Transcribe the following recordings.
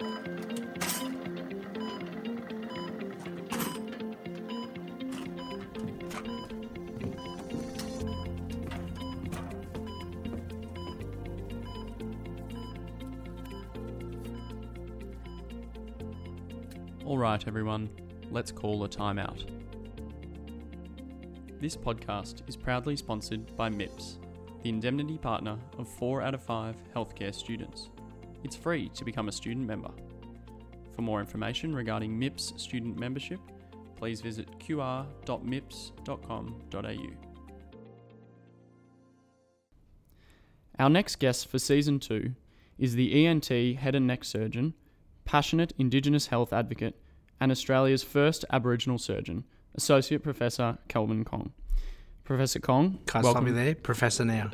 All right, everyone, let's call a timeout. This podcast is proudly sponsored by MIPS, the indemnity partner of 4 out of 5 healthcare students. It's free to become a student member. For more information regarding MIPS student membership, please visit qr.mips.com.au. Our next guest for season 2 is the ENT head and neck surgeon, passionate Indigenous health advocate, and Australia's first Aboriginal surgeon, Associate Professor Kelvin Kong. Professor Kong, Can't stop me there. Professor now.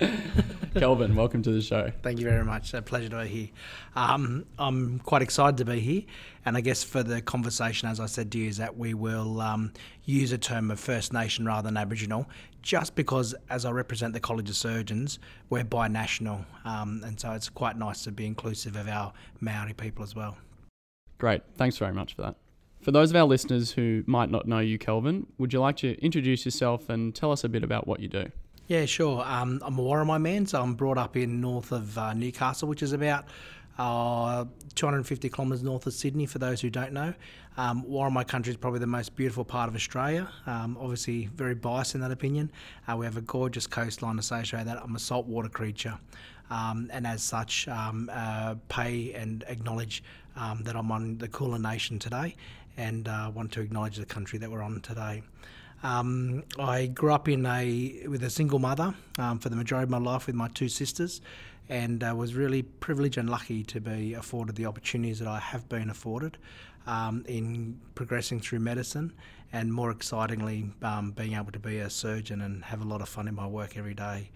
Kelvin, welcome to the show. Thank you very much. A pleasure to be here. Um, I'm quite excited to be here. And I guess for the conversation, as I said to you, is that we will um, use a term of First Nation rather than Aboriginal, just because as I represent the College of Surgeons, we're binational. Um, and so it's quite nice to be inclusive of our Maori people as well. Great. Thanks very much for that. For those of our listeners who might not know you, Kelvin, would you like to introduce yourself and tell us a bit about what you do? Yeah, sure. Um, I'm a Worimi man, so I'm brought up in north of uh, Newcastle, which is about uh, 250 kilometres north of Sydney, for those who don't know. Um, Worimi country is probably the most beautiful part of Australia. Um, obviously, very biased in that opinion. Uh, we have a gorgeous coastline associated that. I'm a saltwater creature. Um, and as such, um, uh, pay and acknowledge um, that I'm on the Kulin Nation today and uh, want to acknowledge the country that we're on today. Um, I grew up in a with a single mother um, for the majority of my life with my two sisters, and uh, was really privileged and lucky to be afforded the opportunities that I have been afforded um, in progressing through medicine, and more excitingly, um, being able to be a surgeon and have a lot of fun in my work every day.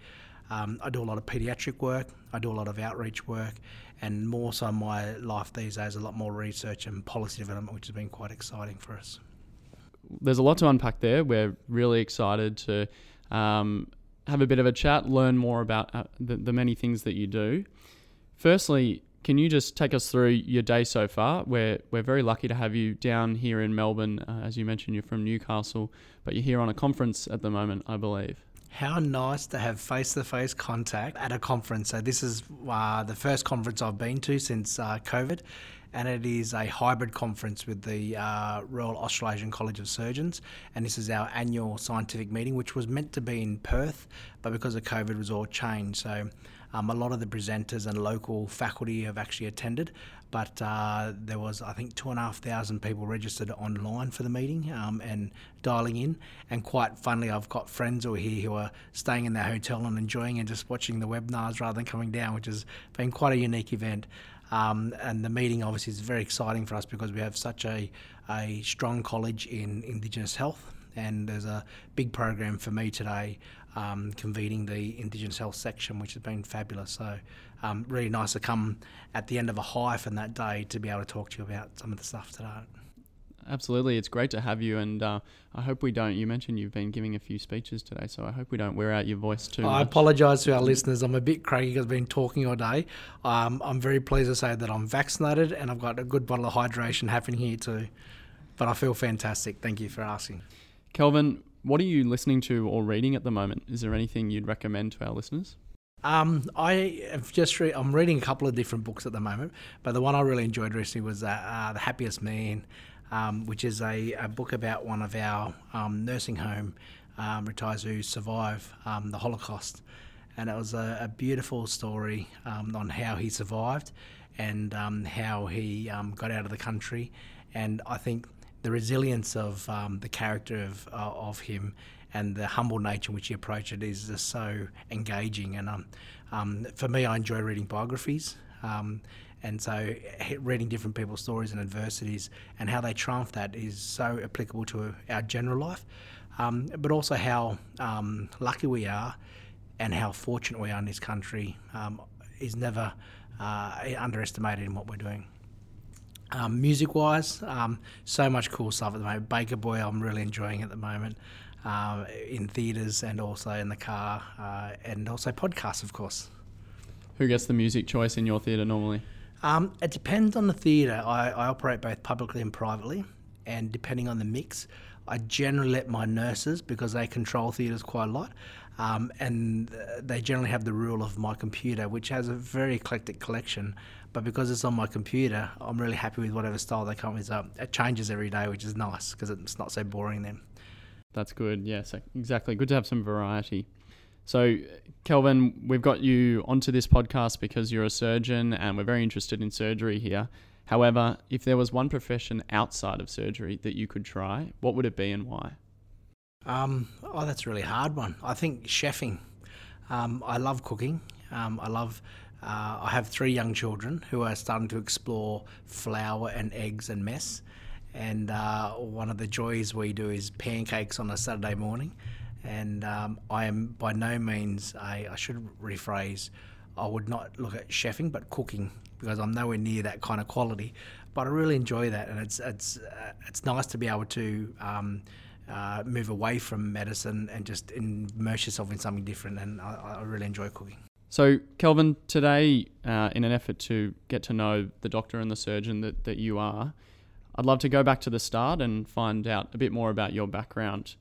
Um, I do a lot of paediatric work, I do a lot of outreach work, and more so in my life these days, a lot more research and policy development, which has been quite exciting for us there's a lot to unpack there. We're really excited to um, have a bit of a chat, learn more about uh, the, the, many things that you do. Firstly, can you just take us through your day so far? We're, we're very lucky to have you down here in Melbourne. Uh, as you mentioned, you're from Newcastle, but you're here on a conference at the moment, I believe. How nice to have face to face contact at a conference. So, this is uh, the first conference I've been to since uh, COVID and it is a hybrid conference with the uh, Royal Australasian College of Surgeons. And this is our annual scientific meeting, which was meant to be in Perth, but because of COVID, was all changed. So um, a lot of the presenters and local faculty have actually attended, but uh, there was, I think, two and a half thousand people registered online for the meeting um, and dialing in. And quite funnily, I've got friends are here who are staying in their hotel and enjoying and just watching the webinars rather than coming down, which has been quite a unique event. Um, and the meeting obviously is very exciting for us because we have such a, a strong college in Indigenous health. And there's a big program for me today um, convening the Indigenous health section, which has been fabulous. So, um, really nice to come at the end of a high from that day to be able to talk to you about some of the stuff today. Absolutely, it's great to have you, and uh, I hope we don't. You mentioned you've been giving a few speeches today, so I hope we don't wear out your voice too. I apologise to our listeners. I'm a bit craggy because I've been talking all day. Um, I'm very pleased to say that I'm vaccinated and I've got a good bottle of hydration happening here too. But I feel fantastic. Thank you for asking. Kelvin, what are you listening to or reading at the moment? Is there anything you'd recommend to our listeners? Um, I have just re- I'm reading a couple of different books at the moment, but the one I really enjoyed recently was uh, uh, The Happiest Man um, which is a, a, book about one of our um, nursing home um, retirees who survived um, the Holocaust. And it was a, a beautiful story um, on how he survived and um, how he got out of the country. And I think the resilience of the character of, uh, of him and the humble nature in which he approached it is just so engaging. And for me, I enjoy reading biographies. Um, and so, reading different people's stories and adversities and how they triumph that is so applicable to our general life, um, but also how um, lucky we are and how fortunate we are in this country um, is never uh, underestimated in what we're doing. Um, music wise, um, so much cool stuff at the moment. Baker Boy, I'm really enjoying at the moment. Uh, in theatres and also in the car, uh, and also podcasts, of course. Who gets the music choice in your theatre normally? Um, it depends on the theatre. I, I operate both publicly and privately, and depending on the mix, I generally let my nurses because they control theatres quite a lot. Um, and they generally have the rule of my computer, which has a very eclectic collection. But because it's on my computer, I'm really happy with whatever style they come with. So it changes every day, which is nice because it's not so boring then. That's good. Yes, exactly. Good to have some variety. So, Kelvin, we've got you onto this podcast because you're a surgeon and we're very interested in surgery here. However, if there was one profession outside of surgery that you could try, what would it be and why? Um, oh, that's a really hard one. I think chefing. Um, I love cooking. Um, I love. Uh, I have three young children who are starting to explore flour and eggs and mess. And uh, one of the joys we do is pancakes on a Saturday morning and um, I am by no means a, I should rephrase, I would not look at chefing, but cooking because I'm nowhere near that kind of quality. But I really enjoy that, and it's it's uh, it's nice to be able to um, uh, move away from medicine and just immerse yourself in something different. And I, I really enjoy cooking. So, Kelvin, today, uh, in an effort to get to know the doctor and the surgeon that, that you are, I'd love to go back to the start and find out a bit more about your background.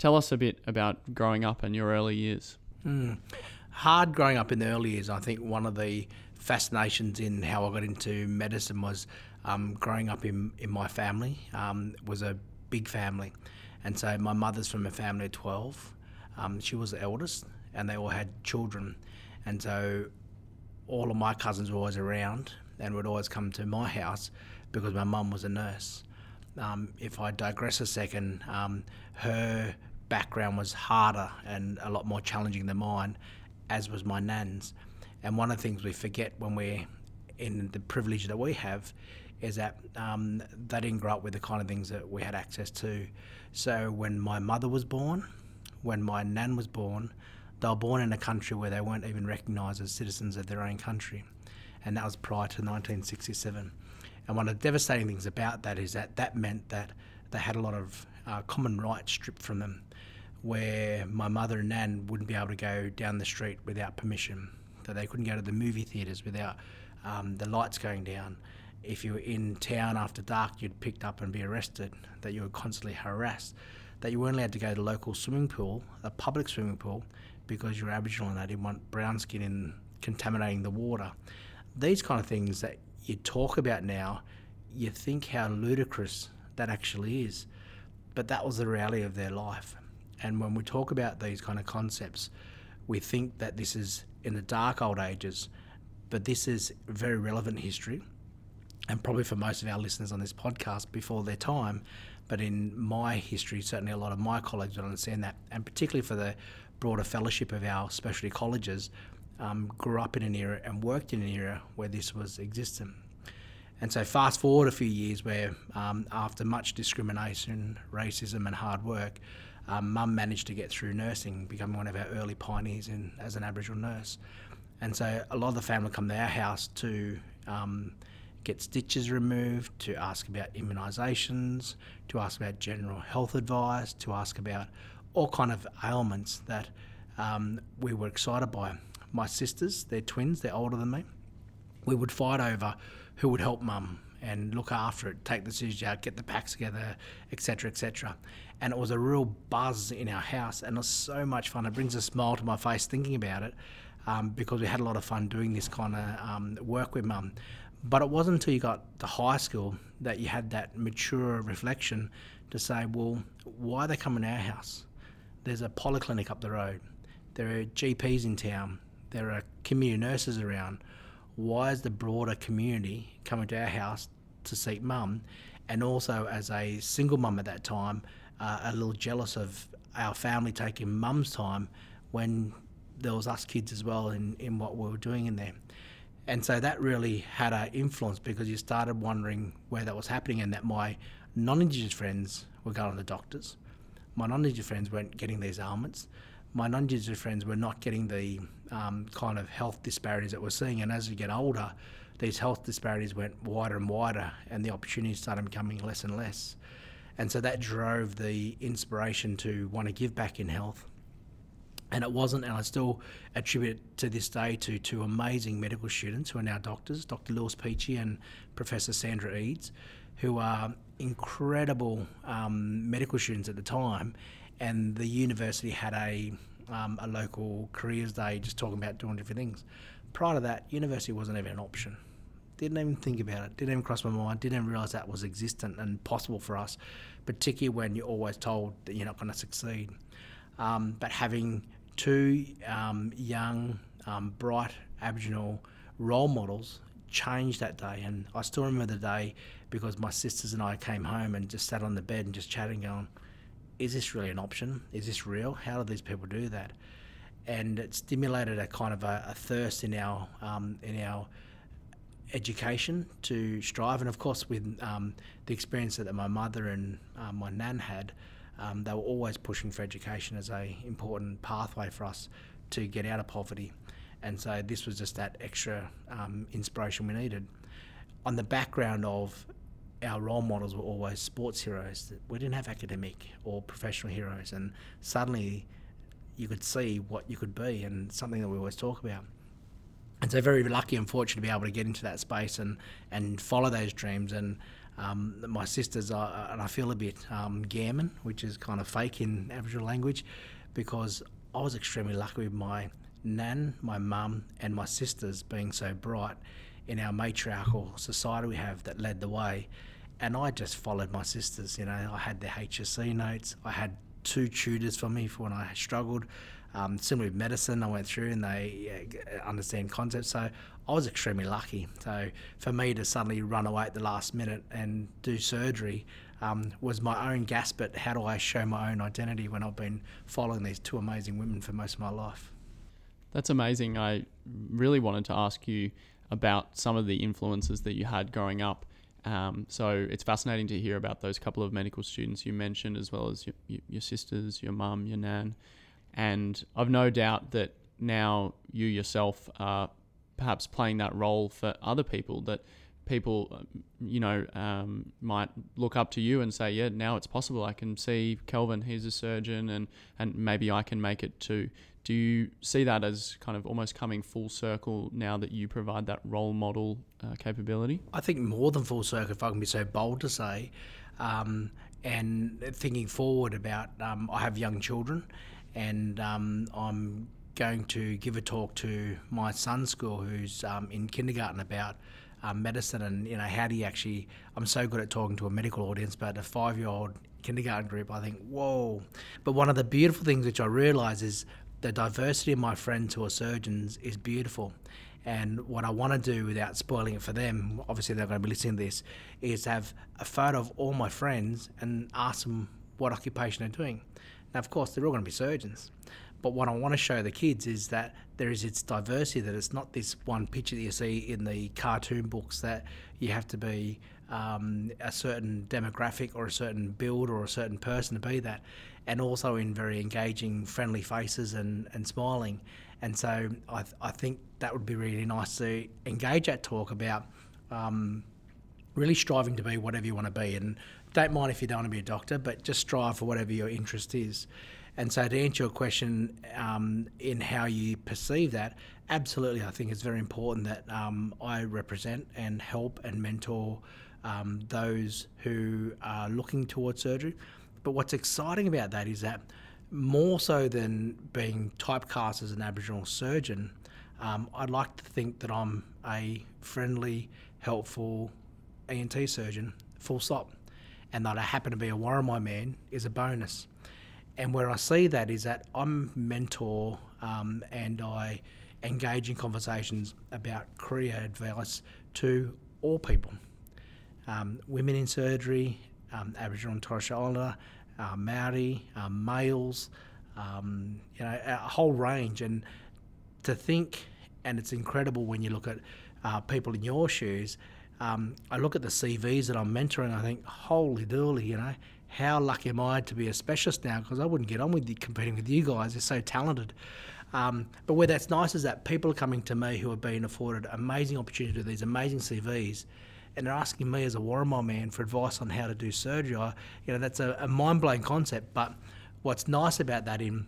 Tell us a bit about growing up in your early years. Mm. Hard growing up in the early years. I think one of the fascinations in how I got into medicine was um, growing up in, in my family um, was a big family. And so my mother's from a family of 12. Um, she was the eldest, and they all had children. And so all of my cousins were always around and would always come to my house because my mum was a nurse. Um, if I digress a second, um, her background was harder and a lot more challenging than mine, as was my nan's. And one of the things we forget when we're in the privilege that we have is that um, they didn't grow up with the kind of things that we had access to. So when my mother was born, when my nan was born, they were born in a country where they weren't even recognised as citizens of their own country. And that was prior to 1967. And one of the devastating things about that is that that meant that they had a lot of uh, common rights stripped from them where my mother and nan wouldn't be able to go down the street without permission, that they couldn't go to the movie theatres without um, the lights going down. If you were in town after dark, you'd picked up and be arrested, that you were constantly harassed, that you weren't allowed to go to the local swimming pool, a public swimming pool, because you're Aboriginal and they didn't want brown skin in contaminating the water. These kind of things that you talk about now, you think how ludicrous that actually is. But that was the reality of their life. And when we talk about these kind of concepts, we think that this is in the dark old ages, but this is very relevant history, and probably for most of our listeners on this podcast before their time. But in my history, certainly a lot of my colleagues would understand that, and particularly for the broader fellowship of our specialty colleges, um, grew up in an era and worked in an era where this was existent. And so, fast forward a few years, where um, after much discrimination, racism, and hard work, um, Mum managed to get through nursing, becoming one of our early pioneers in as an Aboriginal nurse. And so, a lot of the family come to our house to um, get stitches removed, to ask about immunisations, to ask about general health advice, to ask about all kind of ailments that um, we were excited by. My sisters, they're twins, they're older than me. We would fight over who would help mum and look after it, take the scissors out, get the packs together, etc., etc. And it was a real buzz in our house, and it was so much fun. It brings a smile to my face thinking about it, um, because we had a lot of fun doing this kind of um, work with mum. But it wasn't until you got to high school that you had that mature reflection to say, well, why are they coming to our house? There's a polyclinic up the road. There are GPs in town. There are community nurses around why is the broader community coming to our house to seek mum? And also, as a single mum at that time, uh, a little jealous of our family taking mum's time when there was us kids as well in, in what we were doing in there. And so that really had an influence because you started wondering where that was happening and that my non-Indigenous friends were going to the doctors. My non-Indigenous friends weren't getting these ailments my non-Indigenous friends were not getting the um, kind of health disparities that we're seeing. And as we get older, these health disparities went wider and wider, and the opportunities started becoming less and less. And so that drove the inspiration to want to give back in health. And it wasn't, and I still attribute it to this day to two amazing medical students who are now doctors, Dr. Louis Peachey and Professor Sandra Eades, who are incredible um, medical students at the time. And the university had a, um, a local careers day just talking about doing different things. Prior to that, university wasn't even an option. Didn't even think about it, didn't even cross my mind, didn't even realise that was existent and possible for us, particularly when you're always told that you're not going to succeed. Um, but having two um, young, um, bright Aboriginal role models changed that day. And I still remember the day because my sisters and I came home and just sat on the bed and just chatting, going, is this really an option? Is this real? How do these people do that? And it stimulated a kind of a, a thirst in our um, in our education to strive. And of course, with um, the experience that my mother and uh, my nan had, um, they were always pushing for education as a important pathway for us to get out of poverty. And so this was just that extra um, inspiration we needed. On the background of our role models were always sports heroes. We didn't have academic or professional heroes, and suddenly you could see what you could be, and something that we always talk about. And so, very lucky and fortunate to be able to get into that space and and follow those dreams. And um, my sisters are, and I feel a bit um, gammon, which is kind of fake in Aboriginal language, because I was extremely lucky with my nan, my mum, and my sisters being so bright in our matriarchal society we have that led the way. And I just followed my sisters. You know, I had their HSC notes. I had two tutors for me for when I struggled. Um, similar with medicine, I went through and they uh, understand concepts. So I was extremely lucky. So for me to suddenly run away at the last minute and do surgery um, was my own gasp at how do I show my own identity when I've been following these two amazing women for most of my life. That's amazing. I really wanted to ask you about some of the influences that you had growing up. Um, so it's fascinating to hear about those couple of medical students you mentioned, as well as your, your sisters, your mum, your nan. And I've no doubt that now you yourself are perhaps playing that role for other people that people, you know, um, might look up to you and say, yeah, now it's possible. I can see Kelvin, he's a surgeon, and, and maybe I can make it too. Do you see that as kind of almost coming full circle now that you provide that role model uh, capability? I think more than full circle, if I can be so bold to say. Um, and thinking forward about, um, I have young children, and um, I'm going to give a talk to my son's school, who's um, in kindergarten, about um, medicine and you know how do you actually. I'm so good at talking to a medical audience, but a five-year-old kindergarten group, I think, whoa. But one of the beautiful things which I realise is the diversity of my friends who are surgeons is beautiful. And what I want to do without spoiling it for them, obviously they're going to be listening to this, is have a photo of all my friends and ask them what occupation they're doing. Now, of course, they're all going to be surgeons. But what I want to show the kids is that there is its diversity, that it's not this one picture that you see in the cartoon books that you have to be um, a certain demographic or a certain build or a certain person to be that and also in very engaging, friendly faces and, and smiling. And so I, th- I think that would be really nice to engage that talk about um, really striving to be whatever you want to be. And don't mind if you don't want to be a doctor, but just strive for whatever your interest is. And so, to answer your question um, in how you perceive that, absolutely, I think it's very important that um, I represent and help and mentor um, those who are looking towards surgery. But what's exciting about that is that more so than being typecast as an Aboriginal surgeon, um, I'd like to think that I'm a friendly, helpful ENT surgeon, full stop. And that I happen to be a Worimi man is a bonus. And where I see that is that I'm mentor um, and I engage in conversations about career advice to all people. Um, women in surgery, um, Aboriginal and Torres Strait Islander, uh, Maori, uh, males, um, you know, a whole range. And to think, and it's incredible when you look at uh, people in your shoes. Um, I look at the CVs that I'm mentoring. I think, holy dooly, you know, how lucky am I to be a specialist now? Because I wouldn't get on with you, competing with you guys. They're so talented. Um, but where that's nice is that people are coming to me who have been afforded amazing opportunity these amazing CVs and they're asking me as a Worimi man for advice on how to do surgery. I, you know, that's a, a mind blowing concept. But what's nice about that in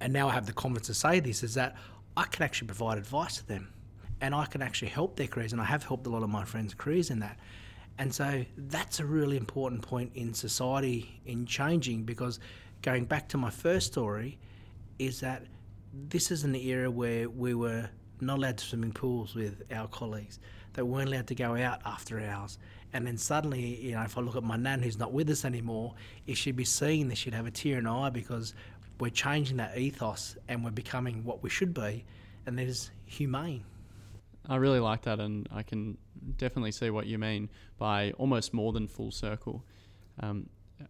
and now I have the confidence to say this, is that I can actually provide advice to them and I can actually help their careers. And I have helped a lot of my friends' careers in that. And so that's a really important point in society in changing because going back to my first story is that this is an era where we were not allowed to swim in pools with our colleagues. They weren't allowed to go out after hours. And then suddenly, you know, if I look at my nan who's not with us anymore, if she'd be seeing this, she'd have a tear in her eye because we're changing that ethos and we're becoming what we should be, and that is humane. I really like that, and I can definitely see what you mean by almost more than full circle. Um,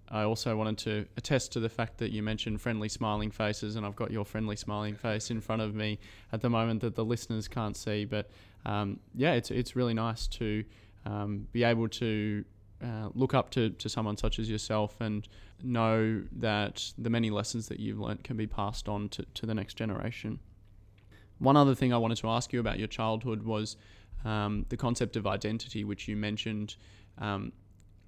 I also wanted to attest to the fact that you mentioned friendly smiling faces, and I've got your friendly smiling face in front of me at the moment that the listeners can't see. But um, yeah, it's it's really nice to um, be able to uh, look up to, to someone such as yourself and know that the many lessons that you've learnt can be passed on to, to the next generation. One other thing I wanted to ask you about your childhood was um, the concept of identity, which you mentioned. Um,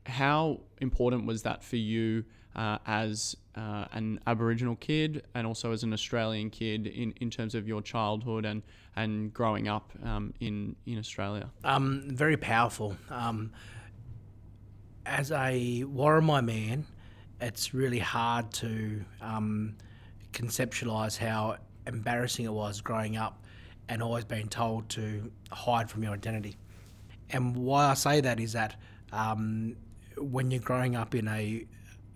how important was that for you uh, as uh, an Aboriginal kid and also as an Australian kid in, in terms of your childhood and, and growing up um, in, in Australia? Um, very powerful. Um, as a Worimi man, it's really hard to um, conceptualise how embarrassing it was growing up and always being told to hide from your identity. And why I say that is that um, when you're growing up in a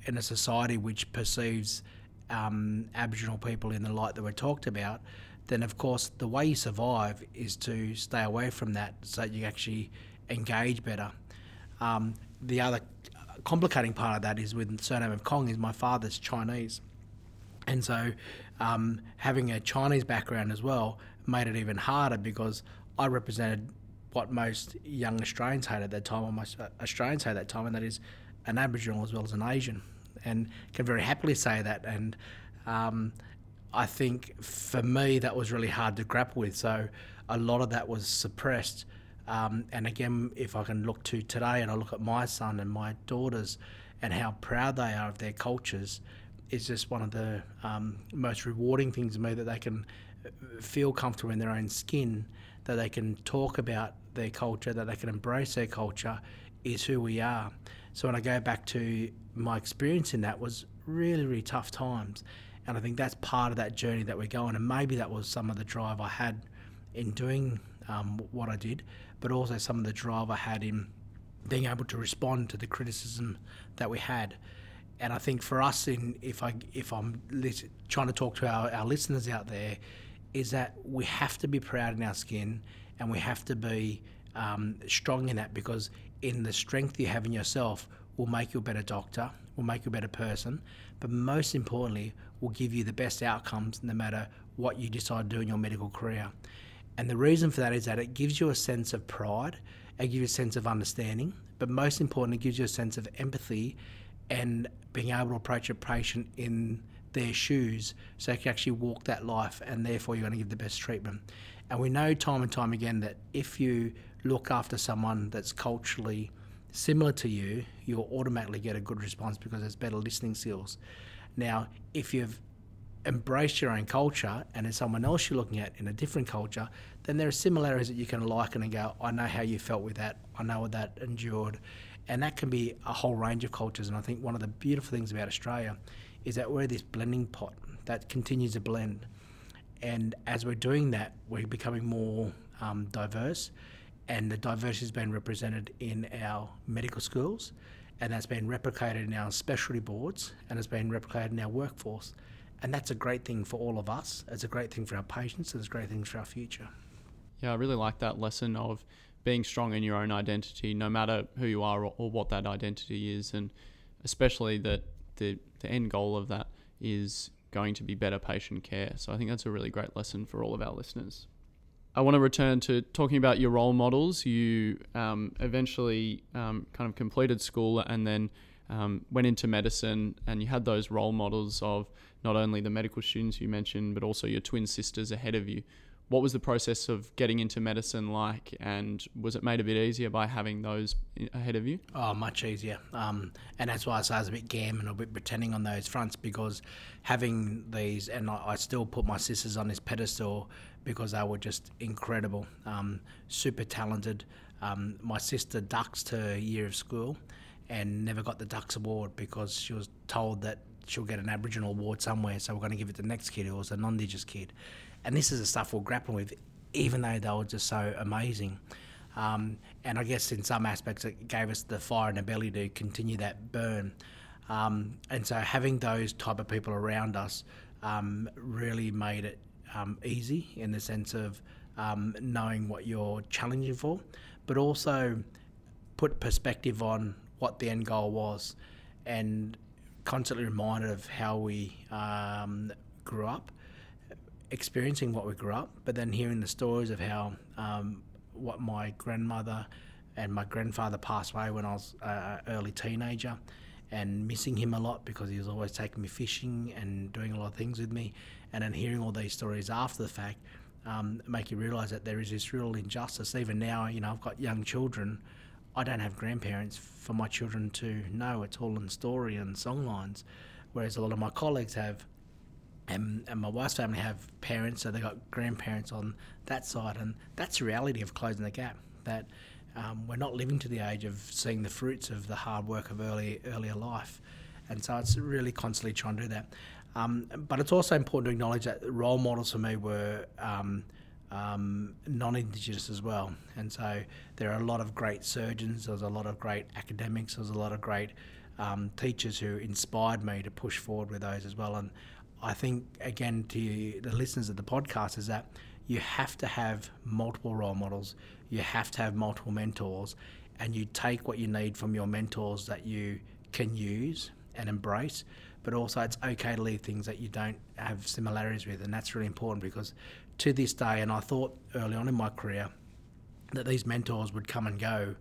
in a society which perceives um, Aboriginal people in the light that we talked about, then of course the way you survive is to stay away from that so that you actually engage better. Um, the other complicating part of that is with the surname of Kong is my father's Chinese. And so um, having a Chinese background as well made it even harder because I represented what most young Australians had at that time, or most Australians hate at that time, and that is an Aboriginal as well as an Asian. And can very happily say that. And um, I think for me, that was really hard to grapple with. So a lot of that was suppressed. Um, and again, if I can look to today and I look at my son and my daughters and how proud they are of their cultures, is just one of the um, most rewarding things to me that they can feel comfortable in their own skin, that they can talk about their culture, that they can embrace their culture, is who we are. So when I go back to my experience in that was really, really tough times. And I think that's part of that journey that we're going. And maybe that was some of the drive I had in doing um, what I did, but also some of the drive I had in being able to respond to the criticism that we had. And I think for us, in if I if I'm trying to talk to our, our listeners out there, is that we have to be proud in our skin and we have to be um, strong in that because in the strength you have in yourself will make you a better doctor, will make you a better person, but most importantly, will give you the best outcomes no matter what you decide to do in your medical career. And the reason for that is that it gives you a sense of pride, it gives you a sense of understanding, but most importantly, it gives you a sense of empathy and being able to approach a patient in their shoes so they can actually walk that life and therefore you're going to give the best treatment. And we know time and time again that if you look after someone that's culturally similar to you, you'll automatically get a good response because there's better listening skills. Now, if you've embraced your own culture and there's someone else you're looking at in a different culture, then there are similarities that you can liken and go, I know how you felt with that, I know what that endured. And that can be a whole range of cultures. And I think one of the beautiful things about Australia is that we're this blending pot that continues to blend. And as we're doing that, we're becoming more um, diverse, and the diversity has been represented in our medical schools, and that's been replicated in our specialty boards, and it's been replicated in our workforce. And that's a great thing for all of us. It's a great thing for our patients, and it's a great thing for our future. Yeah, I really like that lesson of being strong in your own identity, no matter who you are or, or what that identity is, and especially that the, the end goal of that is going to be better patient care. So I think that's a really great lesson for all of our listeners. I want to return to talking about your role models. You um, eventually um, kind of completed school and then um, went into medicine, and you had those role models of not only the medical students you mentioned, but also your twin sisters ahead of you. What was the process of getting into medicine like, and was it made a bit easier by having those ahead of you? Oh, much easier. Um, and that's why I say I was a bit gammon, a bit pretending on those fronts because having these, and I, I still put my sisters on this pedestal because they were just incredible, um, super talented. Um, my sister duxed her year of school and never got the Dux Award because she was told that she'll get an Aboriginal award somewhere, so we're going to give it to the next kid who was a non-Indigenous kid and this is the stuff we're grappling with, even though they were just so amazing. Um, and I guess in some aspects, it gave us the fire the belly to continue that burn. Um, and so having those type of people around us um, really made it um, easy in the sense of um, knowing what you're challenging for, but also put perspective on what the end goal was, and constantly reminded of how we um, grew up experiencing what we grew up, but then hearing the stories of how um, what my grandmother and my grandfather passed away when I was an early teenager, and missing him a lot because he was always taking me fishing and doing a lot of things with me, and then hearing all these stories after the fact. Um, make you realise that there is this real injustice. Even now, you know, I've got young children. I don't have grandparents for my children to know. It's all in story and songlines, whereas a lot of my colleagues have and, and my wife's family have parents, so they got grandparents on that side, and that's the reality of closing the gap. That um, we're not living to the age of seeing the fruits of the hard work of early earlier life, and so it's really constantly trying to do that. Um, but it's also important to acknowledge that role models for me were um, um, non-Indigenous as well, and so there are a lot of great surgeons. There's a lot of great academics. There's a lot of great um, teachers who inspired me to push forward with those as well. And I think again to the listeners of the podcast is that you have to have multiple role models, you have to have multiple mentors, and you take what you need from your mentors that you can use and embrace. But also, it's okay to leave things that you don't have similarities with, and that's really important because to this day, and I thought early on in my career that these mentors would come and go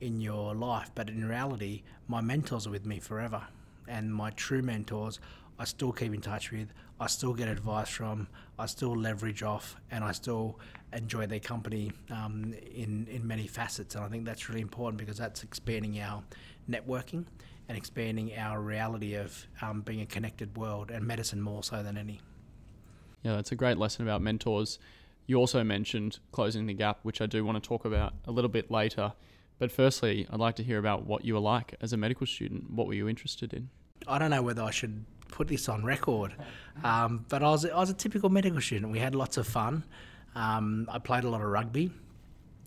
in your life, but in reality, my mentors are with me forever, and my true mentors I still keep in touch with, I still get advice from, I still leverage off, and I still enjoy their company um, in in many facets. And I think that's really important because that's expanding our networking and expanding our reality of um, being a connected world and medicine more so than any. Yeah, that's a great lesson about mentors. You also mentioned closing the gap, which I do want to talk about a little bit later. But firstly, I'd like to hear about what you were like as a medical student. What were you interested in? I don't know whether I should put this on record. Um, but I was, I was a typical medical student. We had lots of fun. Um, I played a lot of rugby.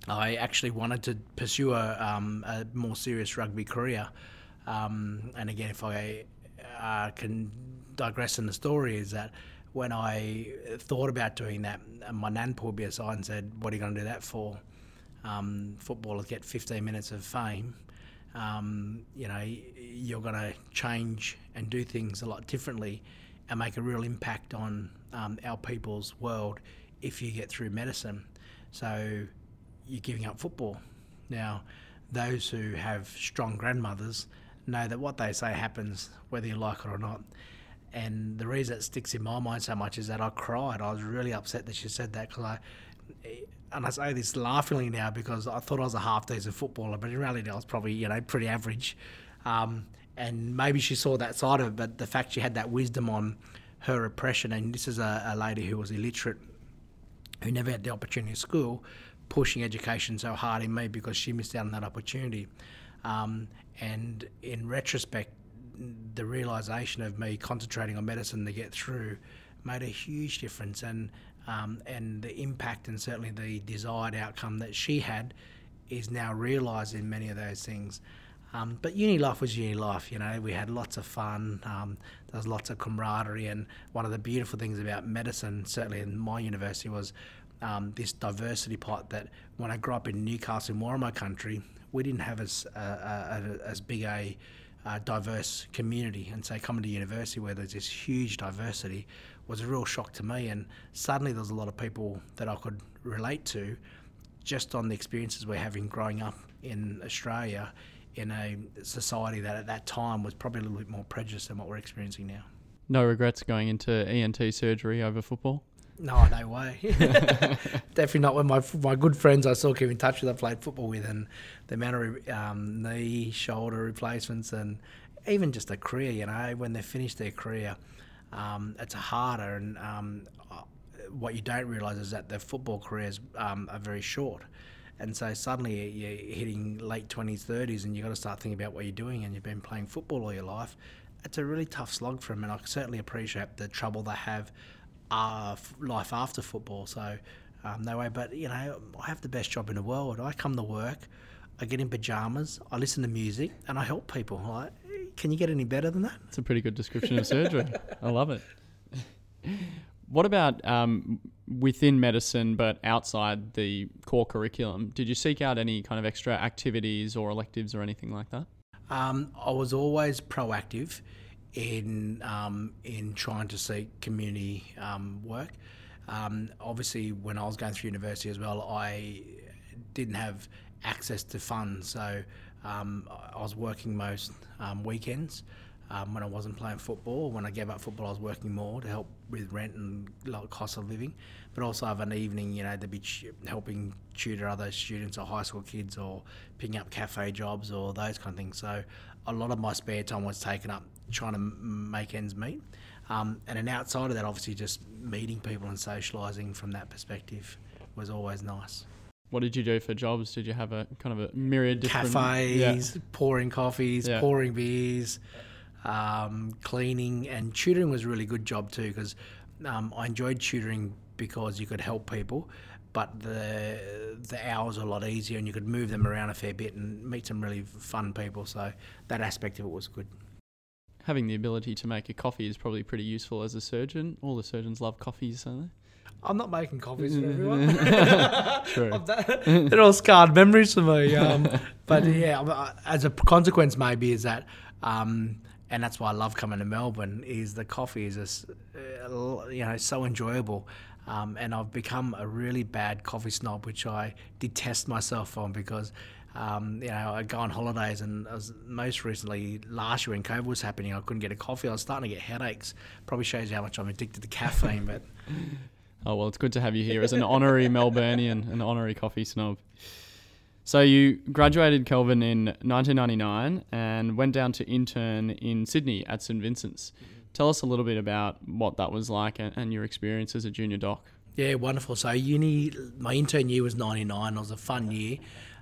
I actually wanted to pursue a, um, a more serious rugby career. Um, and again, if I uh, can digress in the story, is that when I thought about doing that, my nan pulled me aside and said, What are you going to do that for? Um, footballers get 15 minutes of fame um, you know, you're going to change and do things a lot differently and make a real impact on um, our people's world if you get through medicine. So you're giving up football. Now, those who have strong grandmothers know that what they say happens whether you like it or not. And the reason it sticks in my mind so much is that I cried. I was really upset that she said that because I, and I say this laughingly now because I thought I was a half decent footballer, but in reality I was probably you know pretty average. Um, and maybe she saw that side of it, but the fact she had that wisdom on her oppression, and this is a, a lady who was illiterate, who never had the opportunity at school, pushing education so hard in me because she missed out on that opportunity. Um, and in retrospect, the realization of me concentrating on medicine to get through made a huge difference. And um, and the impact and certainly the desired outcome that she had is now realised in many of those things. Um, but uni life was uni life, you know. We had lots of fun. Um, there was lots of camaraderie, and one of the beautiful things about medicine, certainly in my university, was um, this diversity pot. That when I grew up in Newcastle, in Worimi country, we didn't have as uh, uh, as big a uh, diverse community, and so coming to university where there's this huge diversity, was a real shock to me. And suddenly there was a lot of people that I could relate to just on the experiences we're having growing up in Australia in a society that at that time was probably a little bit more prejudiced than what we're experiencing now. No regrets going into ENT surgery over football? No, no way. Definitely not. When my my good friends I still keep in touch with, I played football with, and the amount of um, knee, shoulder replacements, and even just a career, you know, when they finish their career, um, it's harder. And um, uh, what you don't realise is that their football careers um, are very short. And so suddenly you're hitting late 20s, 30s, and you've got to start thinking about what you're doing, and you've been playing football all your life. It's a really tough slog for them, and I certainly appreciate the trouble they have uh, life after football. So, um, no way. But, you know, I have the best job in the world. I come to work, I get in pajamas, I listen to music, and I help people. Like, can you get any better than that? It's a pretty good description of surgery. I love it. What about um, within medicine, but outside the core curriculum? Did you seek out any kind of extra activities or electives or anything like that? Um, I was always proactive in um, in trying to seek community um, work. Um, obviously, when I was going through university as well, I didn't have access to funds, so um, I was working most weekends um, when I wasn't playing football. When I gave up football, I was working more to help with rent and cost of living. But also have an evening, you know, to be ch- helping tutor other students or high school kids or picking up cafe jobs or those kind of things. So a lot of my spare time was taken up trying to m- make ends meet. Um, and then outside of that, obviously, just meeting people and socialising from that perspective was always nice. What did you do for jobs? Did you have a kind of a myriad different cafes, yeah. pouring coffees, yeah. pouring beers? um, cleaning, and tutoring was a really good job too because um, I enjoyed tutoring because you could help people, but the the hours are a lot easier and you could move them around a fair bit and meet some really fun people. So that aspect of it was good. Having the ability to make a coffee is probably pretty useful as a surgeon. All the surgeons love coffees, don't they? I'm not making coffees for everyone. They're all scarred memories for me. Um, but yeah, as a consequence, maybe is that um, and that's why I love coming to Melbourne. Is the coffee is just, uh, you know so enjoyable, um, and I've become a really bad coffee snob, which I detest myself on because. Um, you know, I go on holidays, and most recently last year when COVID was happening, I couldn't get a coffee. I was starting to get headaches. Probably shows you how much I'm addicted to caffeine. But oh well, it's good to have you here as an honorary Melburnian, an honorary coffee snob. So you graduated Kelvin in 1999 and went down to intern in Sydney at St Vincent's. Tell us a little bit about what that was like and, and your experience as a junior doc. Yeah, wonderful. So uni, my intern year was 99. It was a fun year,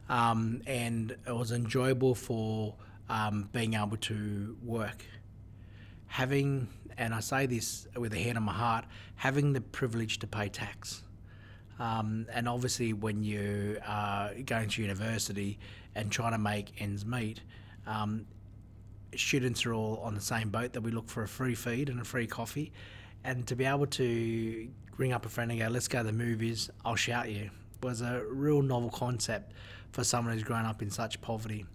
um, and it was enjoyable for um, being able to work. Having, and I say this with a hand on my heart, having the privilege to pay tax. Um, and obviously, when you are going to university and trying to make ends meet, um, students are all on the same boat that we look for a free feed and a free coffee. And to be able to ring up a friend and go, let's go to the movies, I'll shout you, was a real novel concept for someone who's grown up in such poverty.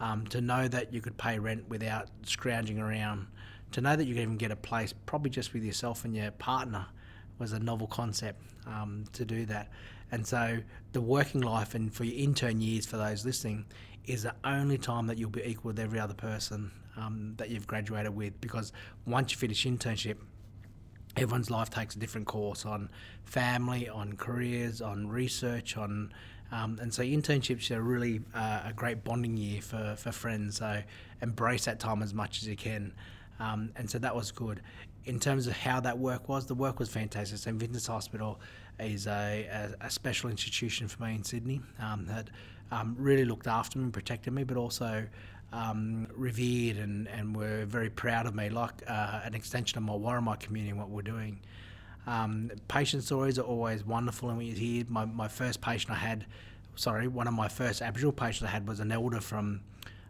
Um, to know that you could pay rent without scrounging around, to know that you can even get a place probably just with yourself and your partner was a novel concept um, to do that. And so the working life and for your intern years, for those listening, is the only time that you'll be equal with every other person um, that you've graduated with. Because once you finish internship, everyone's life takes a different course on family, on careers, on research, on um, and so internships are really uh, a great bonding year for, for friends. So embrace that time as much as you can. Um, and so that was good in terms of how that work was, the work was fantastic. St Vincent's Hospital is a, a, a special institution for me in Sydney um, that um, really looked after me and protected me, but also um, revered and, and were very proud of me, like uh, an extension of my Worimi community and what we're doing. Um, patient stories are always wonderful, and when you hear my, my first patient I had, sorry, one of my first Aboriginal patients I had was an elder from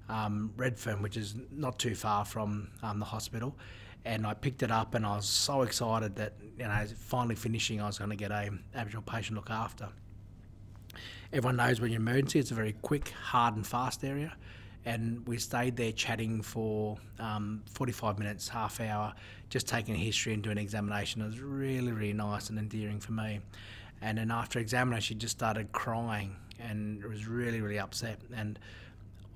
um, Redfern, which is not too far from um, the hospital and I picked it up and I was so excited that you know finally finishing I was going to get a Aboriginal patient look after. Everyone knows when you're emergency it's a very quick, hard and fast area, and we stayed there chatting for um, 45 minutes, half hour, just taking history and doing examination. It was really really nice and endearing for me. And then after examination, she just started crying and was really really upset and.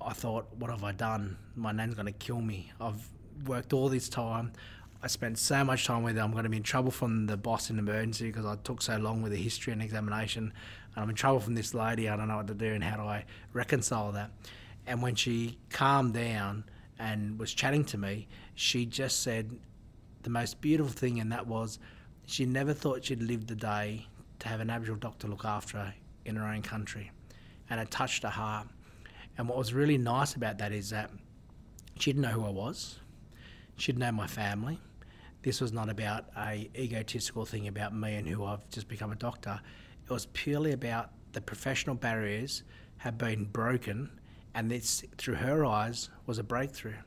I thought, what have I done? My nan's going to kill me. I've worked all this time. I spent so much time with her. I'm going to be in trouble from the boss in emergency because I took so long with the history and examination. And I'm in trouble from this lady. I don't know what to do and how do I reconcile that. And when she calmed down and was chatting to me, she just said the most beautiful thing, and that was she never thought she'd live the day to have an Aboriginal doctor look after her in her own country. And it touched her heart. And what was really nice about that is that she didn't know who I was. She didn't know my family. This was not about a egotistical thing about me and who I've just become a doctor. It was purely about the professional barriers have been broken, and this, through her eyes, was a breakthrough.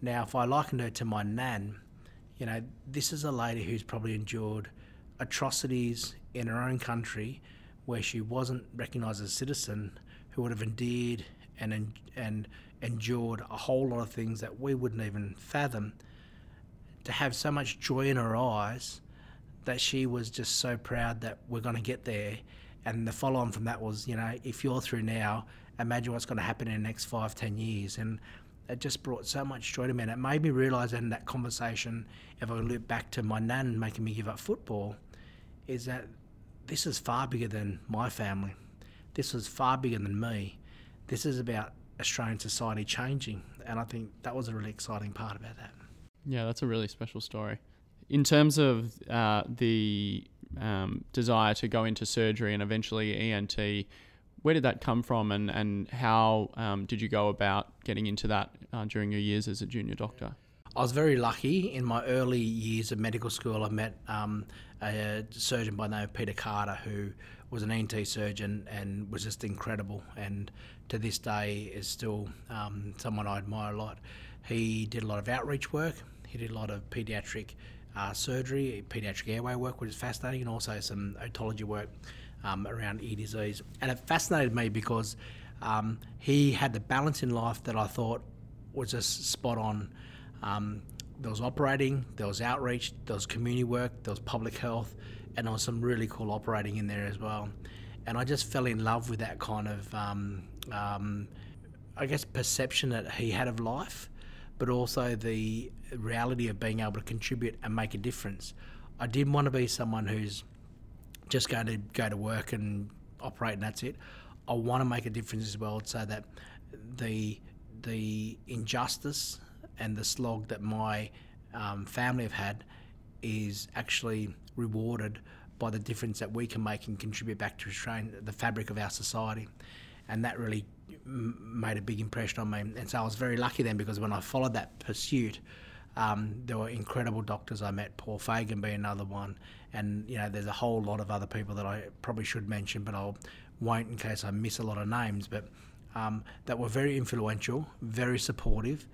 Now, if I likened her to my nan, you know, this is a lady who's probably endured atrocities in her own country where she wasn't recognised as a citizen, who would have endeared and, and endured a whole lot of things that we wouldn't even fathom to have so much joy in her eyes that she was just so proud that we're going to get there. And the follow on from that was, you know, if you're through now, imagine what's going to happen in the next five, ten years. And it just brought so much joy to me. And it made me realise in that conversation, if I look back to my nan making me give up football, is that this is far bigger than my family. This is far bigger than me. This is about Australian society changing. And I think that was a really exciting part about that. Yeah, that's a really special story. In terms of uh, the um, desire to go into surgery and eventually ENT, where did that come from and, and how um, did you go about getting into that uh, during your years as a junior doctor? I was very lucky in my early years of medical school. I met um, a surgeon by the name of Peter Carter who was an ENT surgeon and was just incredible. And to this day is still um, someone I admire a lot. He did a lot of outreach work. He did a lot of paediatric uh, surgery, paediatric airway work, which is fascinating, and also some otology work um, around ear disease. And it fascinated me because um, he had the balance in life that I thought was just spot on. Um, there was operating, there was outreach, there was community work, there was public health, and there was some really cool operating in there as well. And I just fell in love with that kind of, um, um, I guess, perception that he had of life but also the reality of being able to contribute and make a difference. I didn't want to be someone who's just going to go to work and operate and that's it. I want to make a difference as well so that the the injustice and the slog that my um, family have had is actually rewarded by the difference that we can make and contribute back to the fabric of our society. And that really made a big impression on me. And so I was very lucky then because when I followed that pursuit, um, there were incredible doctors I met, Paul Fagan being another one. And, you know, there's a whole lot of other people that I probably should mention, but I won't in case I miss a lot of names, but um, that were very influential, very supportive,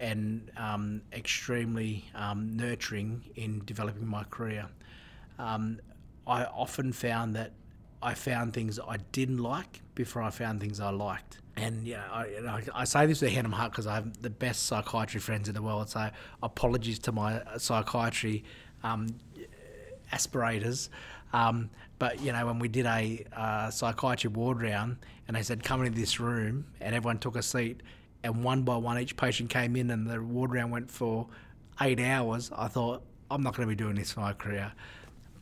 and um, extremely um, nurturing in developing my career. Um, I often found that I found things I didn't like before I found things I liked and yeah, I, you know, I say this with a hand on my heart because I have the best psychiatry friends in the world. So apologies to my psychiatry um, aspirators. Um, but you know, when we did a uh, psychiatry ward round, and they said come into this room, and everyone took a seat, and one by one each patient came in, and the ward round went for eight hours. I thought I'm not going to be doing this for my career,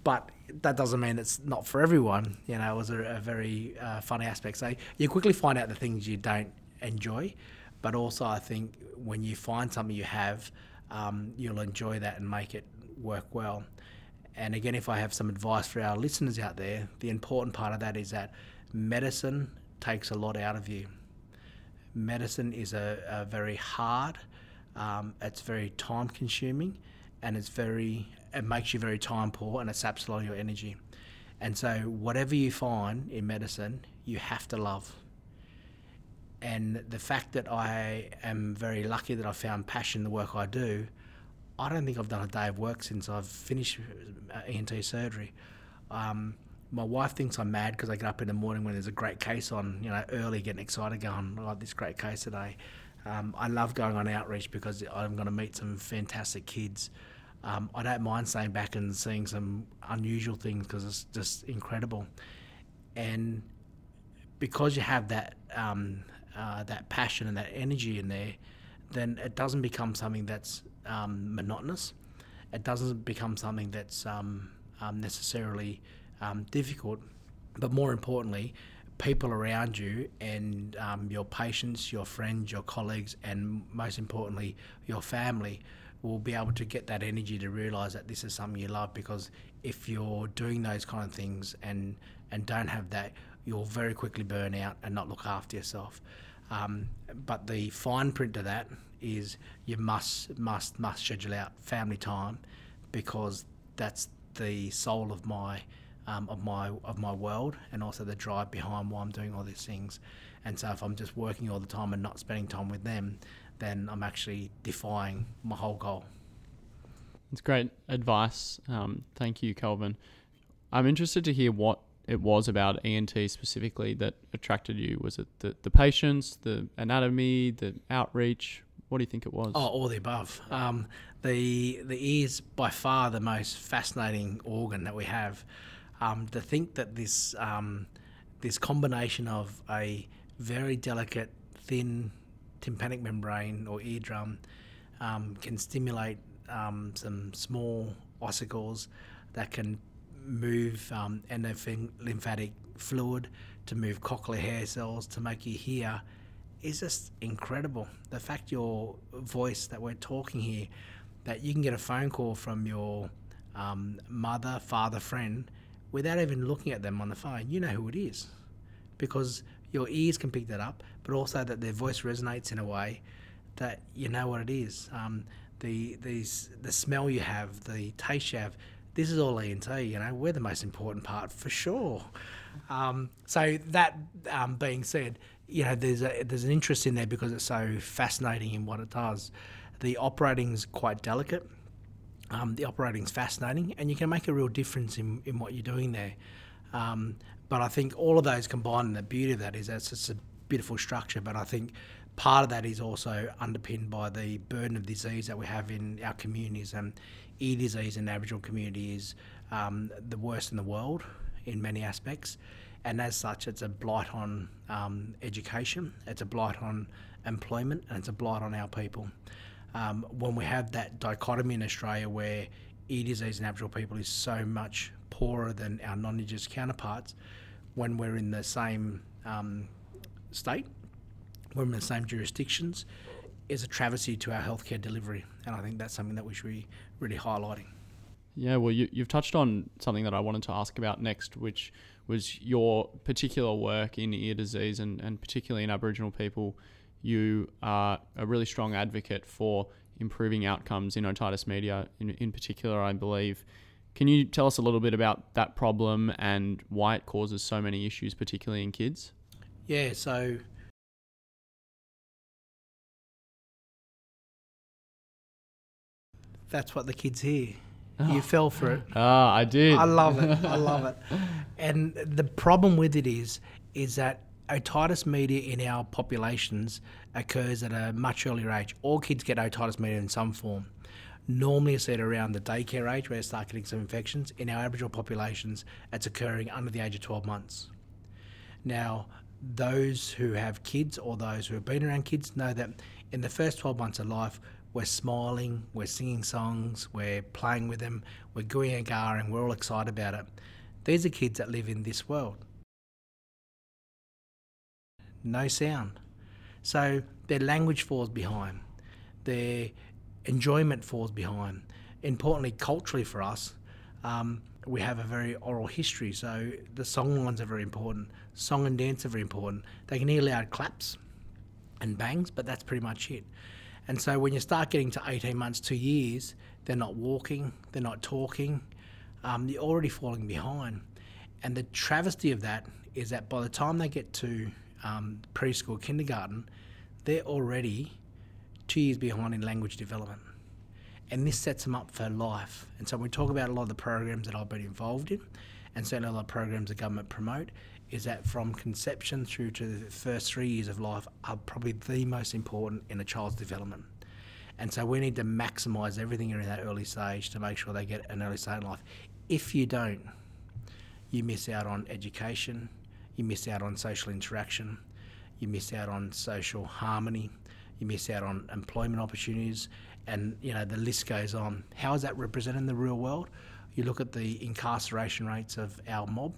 but that doesn't mean it's not for everyone. You know, it was a, a very uh, funny aspect. So you quickly find out the things you don't enjoy, but also I think when you find something you have, um, you'll enjoy that and make it work well. And again, if I have some advice for our listeners out there, the important part of that is that medicine takes a lot out of you. Medicine is a, a very hard, um, it's very time consuming, and it's very it makes you very time poor and it saps a lot of your energy. And so, whatever you find in medicine, you have to love. And the fact that I am very lucky that I found passion in the work I do, I don't think I've done a day of work since I've finished uh, ENT surgery. Um, my wife thinks I'm mad because I get up in the morning when there's a great case on, you know, early, getting excited, going, I got this great case today. Um, I love going on outreach because I'm going to meet some fantastic kids um, I don't mind staying back and seeing some unusual things because it's just incredible. And because you have that um, uh, that passion and that energy in there, then it doesn't become something that's um, monotonous. it doesn't become something that's um, um, necessarily um, difficult, but more importantly, people around you and your patients, your friends, your colleagues, and most importantly, your family will be able to get that energy to realize that this is something you love because if you're doing those kind of things and and don't have that you'll very quickly burn out and not look after yourself. Um, but the fine print to that is you must must must schedule out family time because that's the soul of my um, of my of my world and also the drive behind why I'm doing all these things. And so if I'm just working all the time and not spending time with them then I'm actually defying my whole goal. It's great advice. Um, thank you, Kelvin. I'm interested to hear what it was about ENT specifically that attracted you. Was it the, the patients, the anatomy, the outreach? What do you think it was? Oh, all the above. Um, the the ear is by far the most fascinating organ that we have. Um, to think that this um, this combination of a very delicate, thin tympanic membrane or eardrum um, can stimulate um, some small ossicles that can move um, lymphatic fluid to move cochlear hair cells to make you hear is just incredible. The fact your voice that we're talking here, that you can get a phone call from your um, mother, father, friend without even looking at them on the phone, you know who it is because your ears can pick that up, but also that their voice resonates in a way that you know what it is. Um, the these the smell you have, the taste you have. This is all ENT. You know, we're the most important part for sure. Um, so that um, being said, you know, there's a there's an interest in there because it's so fascinating in what it does. The operating's quite delicate. Um, the operating's fascinating, and you can make a real difference in, in what you're doing there. Um, but I think all of those combined, and the beauty of that is that it's a beautiful structure. But I think part of that is also underpinned by the burden of disease that we have in our communities. And ear disease in Aboriginal community is um, the worst in the world in many aspects. And as such, it's a blight on um, education, it's a blight on employment, and it's a blight on our people. Um, when we have that dichotomy in Australia where ear disease in Aboriginal people is so much poorer than our non-Indigenous counterparts, when we're in the same um, state, when we're in the same jurisdictions, is a travesty to our healthcare delivery. And I think that's something that we should be really highlighting. Yeah, well, you, you've touched on something that I wanted to ask about next, which was your particular work in ear disease and, and particularly in Aboriginal people. You are a really strong advocate for improving outcomes in otitis media, in, in particular, I believe. Can you tell us a little bit about that problem and why it causes so many issues, particularly in kids? Yeah, so that's what the kids hear. Oh. You fell for it. Ah, I did. I love it. I love it. And the problem with it is, is that otitis media in our populations occurs at a much earlier age. All kids get otitis media in some form. Normally, it's at around the daycare age where they start getting some infections. In our Aboriginal populations, it's occurring under the age of 12 months. Now, those who have kids or those who have been around kids know that in the first 12 months of life, we're smiling, we're singing songs, we're playing with them, we're gooing and garring, we're all excited about it. These are kids that live in this world. No sound. So their language falls behind. Their enjoyment falls behind. Importantly, culturally for us, um, we have a very oral history, so the song lines are very important. Song and dance are very important. They can hear loud claps and bangs, but that's pretty much it. And so when you start getting to 18 months, two years, they're not walking, they're not talking, um, you're already falling behind. And the travesty of that is that by the time they get to um, preschool, kindergarten, they're already two years behind in language development. And this sets them up for life. And so we talk about a lot of the programs that I've been involved in, and certainly a lot of programs the government promote, is that from conception through to the first three years of life are probably the most important in a child's development. And so we need to maximise everything in that early stage to make sure they get an early start in life. If you don't, you miss out on education, you miss out on social interaction, you miss out on social harmony, you miss out on employment opportunities, and you know the list goes on. How is that represented in the real world? You look at the incarceration rates of our mob,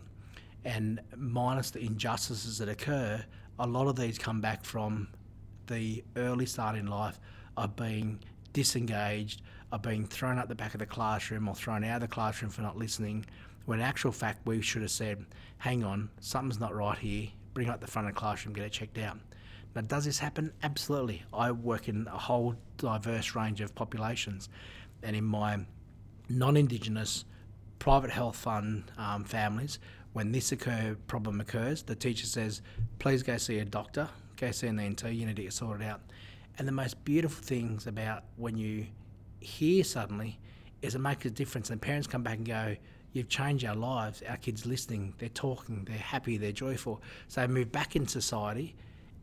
and minus the injustices that occur, a lot of these come back from the early start in life of being disengaged, of being thrown out the back of the classroom or thrown out of the classroom for not listening. When in actual fact, we should have said, hang on, something's not right here, bring up the front of the classroom, get it checked out. Now, does this happen? Absolutely. I work in a whole diverse range of populations, and in my non Indigenous private health fund um, families, when this occur problem occurs, the teacher says, please go see a doctor, go see an ENT, you need to get sorted out. And the most beautiful things about when you hear suddenly is it makes a difference, and parents come back and go, You've changed our lives. Our kids listening, they're talking, they're happy, they're joyful. So they move back in society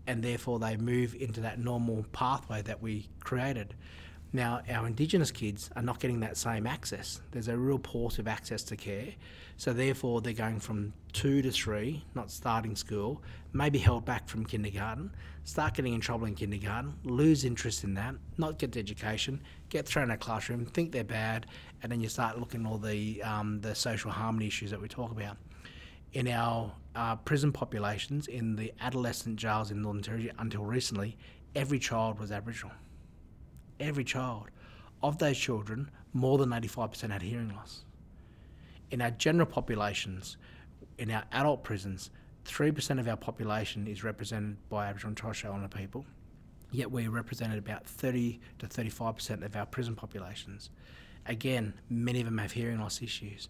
and therefore they move into that normal pathway that we created. Now, our Indigenous kids are not getting that same access. There's a real port of access to care. So, therefore, they're going from two to three, not starting school, maybe held back from kindergarten, start getting in trouble in kindergarten, lose interest in that, not get the education, get thrown in a classroom, think they're bad, and then you start looking at all the, um, the social harmony issues that we talk about in our uh, prison populations in the adolescent jails in Northern Territory until recently, every child was Aboriginal. Every child. Of those children, more than 85% had hearing loss. In our general populations, in our adult prisons, 3% of our population is represented by Aboriginal and Torres Strait Islander people, yet we represented about 30 to 35% of our prison populations. Again, many of them have hearing loss issues.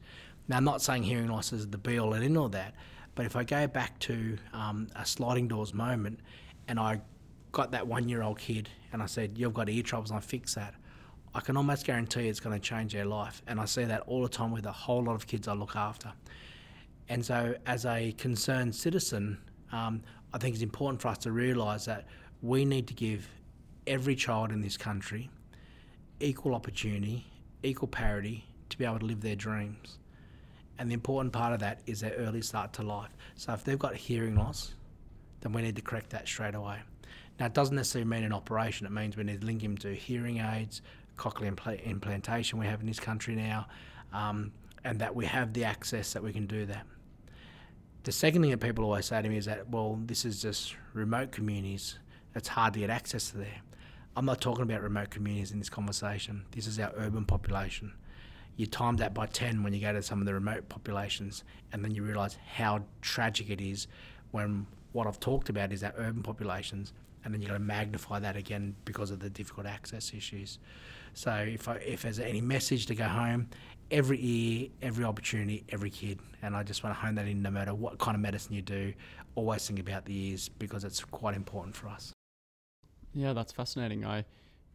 Now, I'm not saying hearing loss is the be all and end all that, but if I go back to um, a sliding doors moment and I got that one year old kid and I said, You've got ear troubles I fix that, I can almost guarantee it's going to change their life. And I see that all the time with a whole lot of kids I look after. And so, as a concerned citizen, um, I think it's important for us to realise that we need to give every child in this country equal opportunity, equal parity to be able to live their dreams. And the important part of that is their early start to life. So if they've got hearing loss, then we need to correct that straight away. Now, it doesn't necessarily mean an operation. It means we need to link him to hearing aids, cochlear impl- implantation we have in this country now, um, and that we have the access that we can do that. The second thing that people always say to me is that, well, this is just remote communities. It's hard to get access to there. I'm not talking about remote communities in this conversation. This is our urban population you time that by 10 when you go to some of the remote populations, and then you realise how tragic it is when what I've talked about is our urban populations, and then you've got to magnify that again because of the difficult access issues. So if, I, if there's any message to go home, every ear, every opportunity, every kid, and I just want to hone that in no matter what kind of medicine you do, always think about the ears because it's quite important for us. Yeah, that's fascinating. I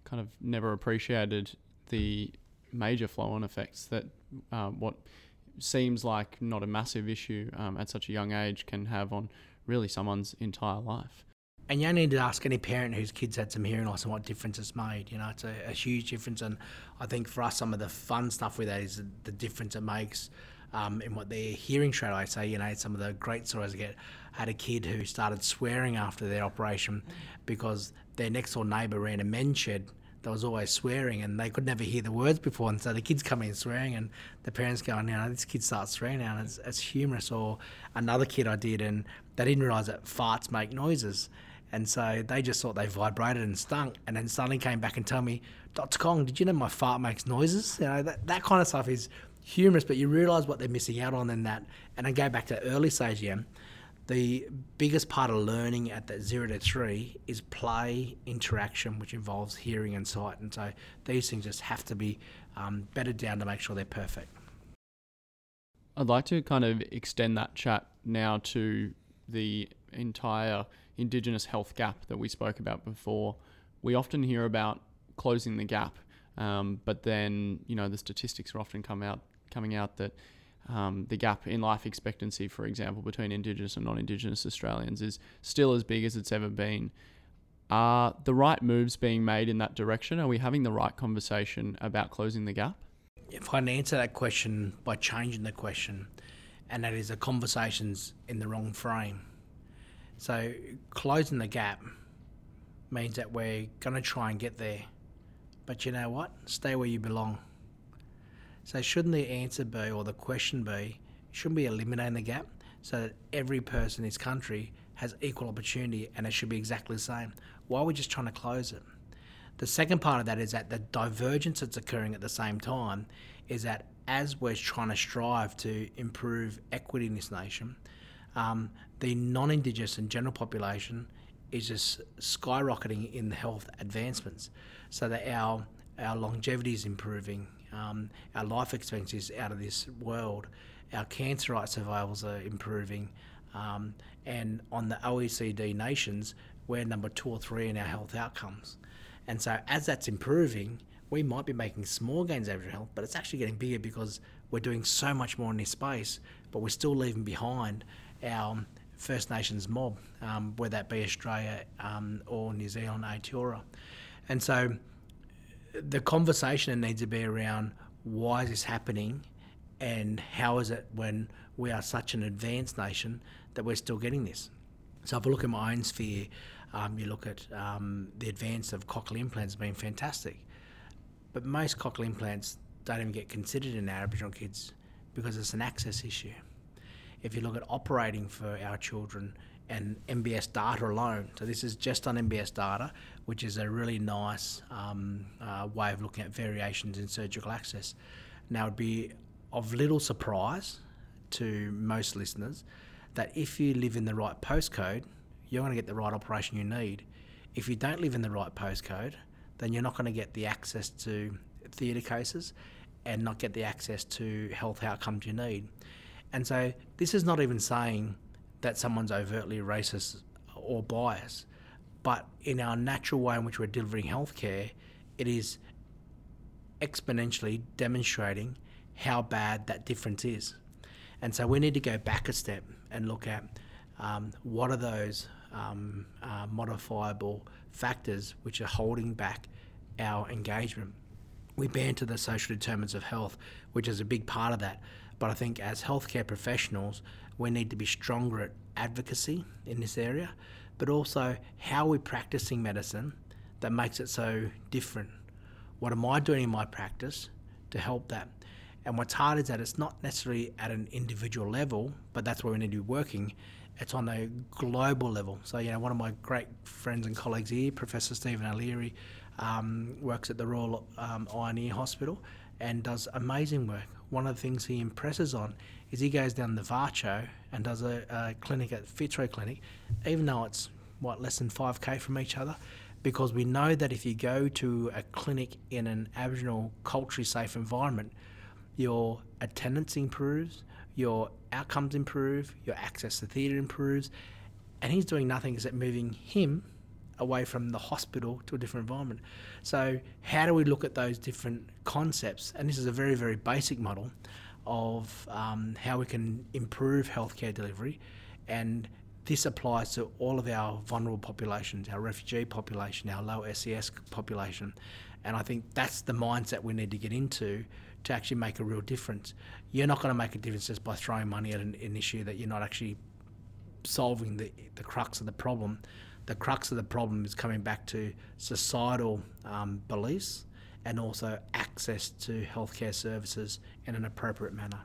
kind of never appreciated the major flow on effects that uh, what seems like not a massive issue um, at such a young age can have on really someone's entire life. And you only need to ask any parent whose kids had some hearing loss and what difference it's made. You know, it's a, a huge difference. And I think for us, some of the fun stuff with that is the, difference it makes um, in what they're hearing straight away. So, you know, some of the great stories I get. Had a kid who started swearing after their operation because their next door neighbour ran a men's shed there was always swearing and they could never hear the words before. And so the kids come in swearing and the parents go, know, this kid starts swearing now and it's, it's humorous. Or another kid I did and they didn't realise that farts make noises. And so they just thought they vibrated and stunk. And then suddenly came back and told me, Dr. Kong, did you know my fart makes noises? You know, that, that kind of stuff is humorous, but you realise what they're missing out on in that. And I go back to early stage, yeah the biggest part of learning at that zero to three is play interaction, which involves hearing and sight. And so these things just have to be um, bedded down to make sure they're perfect. I'd like to kind of extend that chat now to the entire Indigenous health gap that we spoke about before. We often hear about closing the gap, um, but then you know the statistics are often come out coming out that um, the gap in life expectancy, for example, between Indigenous and non Indigenous Australians is still as big as it's ever been. Are the right moves being made in that direction? Are we having the right conversation about closing the gap? If I can answer that question by changing the question, and that is the conversation's in the wrong frame. So, closing the gap means that we're going to try and get there but you know what? Stay where you belong. So, shouldn't the answer be, or the question be, shouldn't we eliminate the gap so that every person in this country has equal opportunity and it should be exactly the same? Why are we just trying to close it? The second part of that is that the divergence that's occurring at the same time is that as we're trying to strive to improve equity in this nation, um, the non Indigenous and general population is just skyrocketing in the health advancements so that our, our longevity is improving, um, our life expectancy is out of this world, our cancer rate survivals are improving, um, and on the OECD nations, we're number two or three in our health outcomes. And so, as that's improving, we might be making small gains over health, but it's actually getting bigger because we're doing so much more in this space, but we're still leaving behind our First Nations mob, um, whether that be Australia um, or New Zealand, Aotearoa. And so the conversation needs to be around why is this happening and how is it when we are such an advanced nation that we're still getting this. So if I look at my own sphere, um, you look at um, the advance of cochlear implants being fantastic, but most cochlear implants don't even get considered in our Aboriginal kids because it's an access issue. If you look at operating for our children and MBS data alone, so this is just on MBS data, which is a really nice um, uh, way of looking at variations in surgical access. Now, it'd be of little surprise to most listeners that if you live in the right postcode, you're going to get the right operation you need. If you don't live in the right postcode, then you're not going to get the access to theatre cases and not get the access to health outcomes you need. And so this is not even saying that someone's overtly racist or biased, but in our natural way in which we're delivering healthcare, it is exponentially demonstrating how bad that difference is. And so we need to go back a step and look at um, what are those um, uh, modifiable factors which are holding back our engagement. We banter the social determinants of health, which is a big part of that. But I think as healthcare professionals, we need to be stronger at advocacy in this area, but also how we're practicing medicine that makes it so different. What am I doing in my practice to help that? And what's hard is that it's not necessarily at an individual level, but that's where we need to be working. It's on a global level. So, you know, one of my great friends and colleagues here, Professor Stephen O'Leary, um, works at the Royal um, Eye and Ear Hospital and does amazing work. One of the things he impresses on is he goes down the VACCHO and does a, a clinic at Fitzroy Clinic, even though it's what less than 5k from each other, because we know that if you go to a clinic in an Aboriginal culturally safe environment, your attendance improves, your outcomes improve, your access to theatre improves, and he's doing nothing except moving him away from the hospital to a different environment. So, how do we look at those different concepts? And this is a very, very basic model of um, how we can improve healthcare delivery. And this applies to all of our vulnerable populations, our refugee population, our low SES population. And I think that's the mindset we need to get into to actually make a real difference. You're not going to make a difference just by throwing money at an, an issue that you're not actually solving the, the crux of the problem the crux of the problem is coming back to societal um, beliefs and also access to healthcare services in an appropriate manner.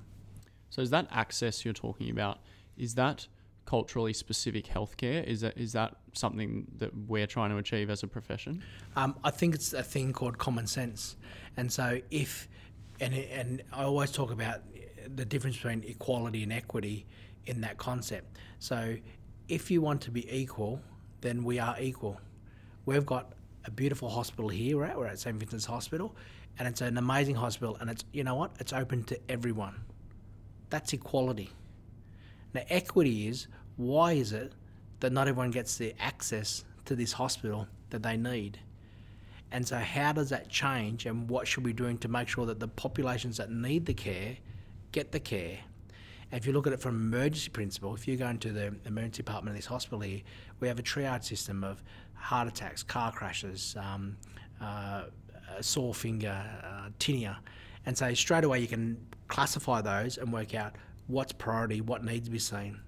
So, is that access you're talking about? Is that culturally specific healthcare? Is that is that something that we're trying to achieve as a profession? Um, I think it's a thing called common sense, and so if and and I always talk about the difference between equality and equity in that concept. So, if you want to be equal, then we are equal. We've got a beautiful hospital here, right? We're at St. Vincent's Hospital, and it's an amazing hospital, and it's, you know what? It's open to everyone. That's equality. Now, equity is why is it that not everyone gets the access to this hospital that they need? And so, how does that change, and what should we be doing to make sure that the populations that need the care get the care? If you look at it from emergency principle, if you go into the emergency department of this hospital here, we have a triage system of heart attacks, car crashes, um, uh, sore finger, uh, tinea. And so straight away you can classify those and work out what's priority, what needs to be seen.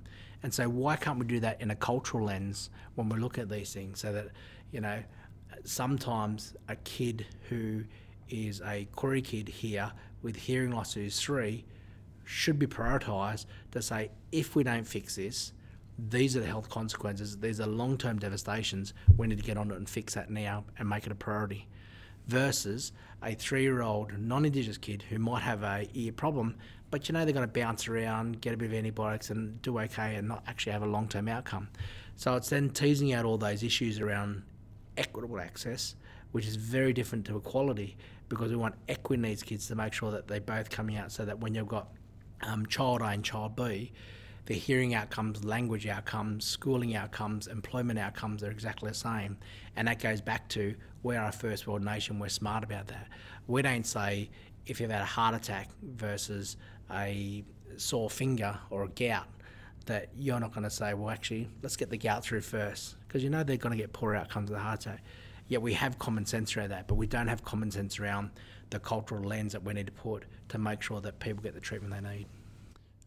And so why can't we do that in a cultural lens when we look at these things so that, you know, sometimes a kid who is a Koori kid here with hearing loss who's three should be prioritised to say if we don't fix this, these are the health consequences. These are long term devastations. We need to get on it and fix that now and make it a priority. Versus a three year old non Indigenous kid who might have a ear problem, but you know they're going to bounce around, get a bit of antibiotics, and do okay and not actually have a long term outcome. So it's then teasing out all those issues around equitable access, which is very different to equality because we want equity needs kids to make sure that they both coming out so that when you've got um, child A and child B, the hearing outcomes, language outcomes, schooling outcomes, employment outcomes are exactly the same. And that goes back to we're a first world nation, we're smart about that. We don't say if you've had a heart attack versus a sore finger or a gout, that you're not going to say, well, actually, let's get the gout through first, because you know they're going to get poor outcomes of the heart attack. Yet we have common sense around that, but we don't have common sense around the cultural lens that we need to put to make sure that people get the treatment they need.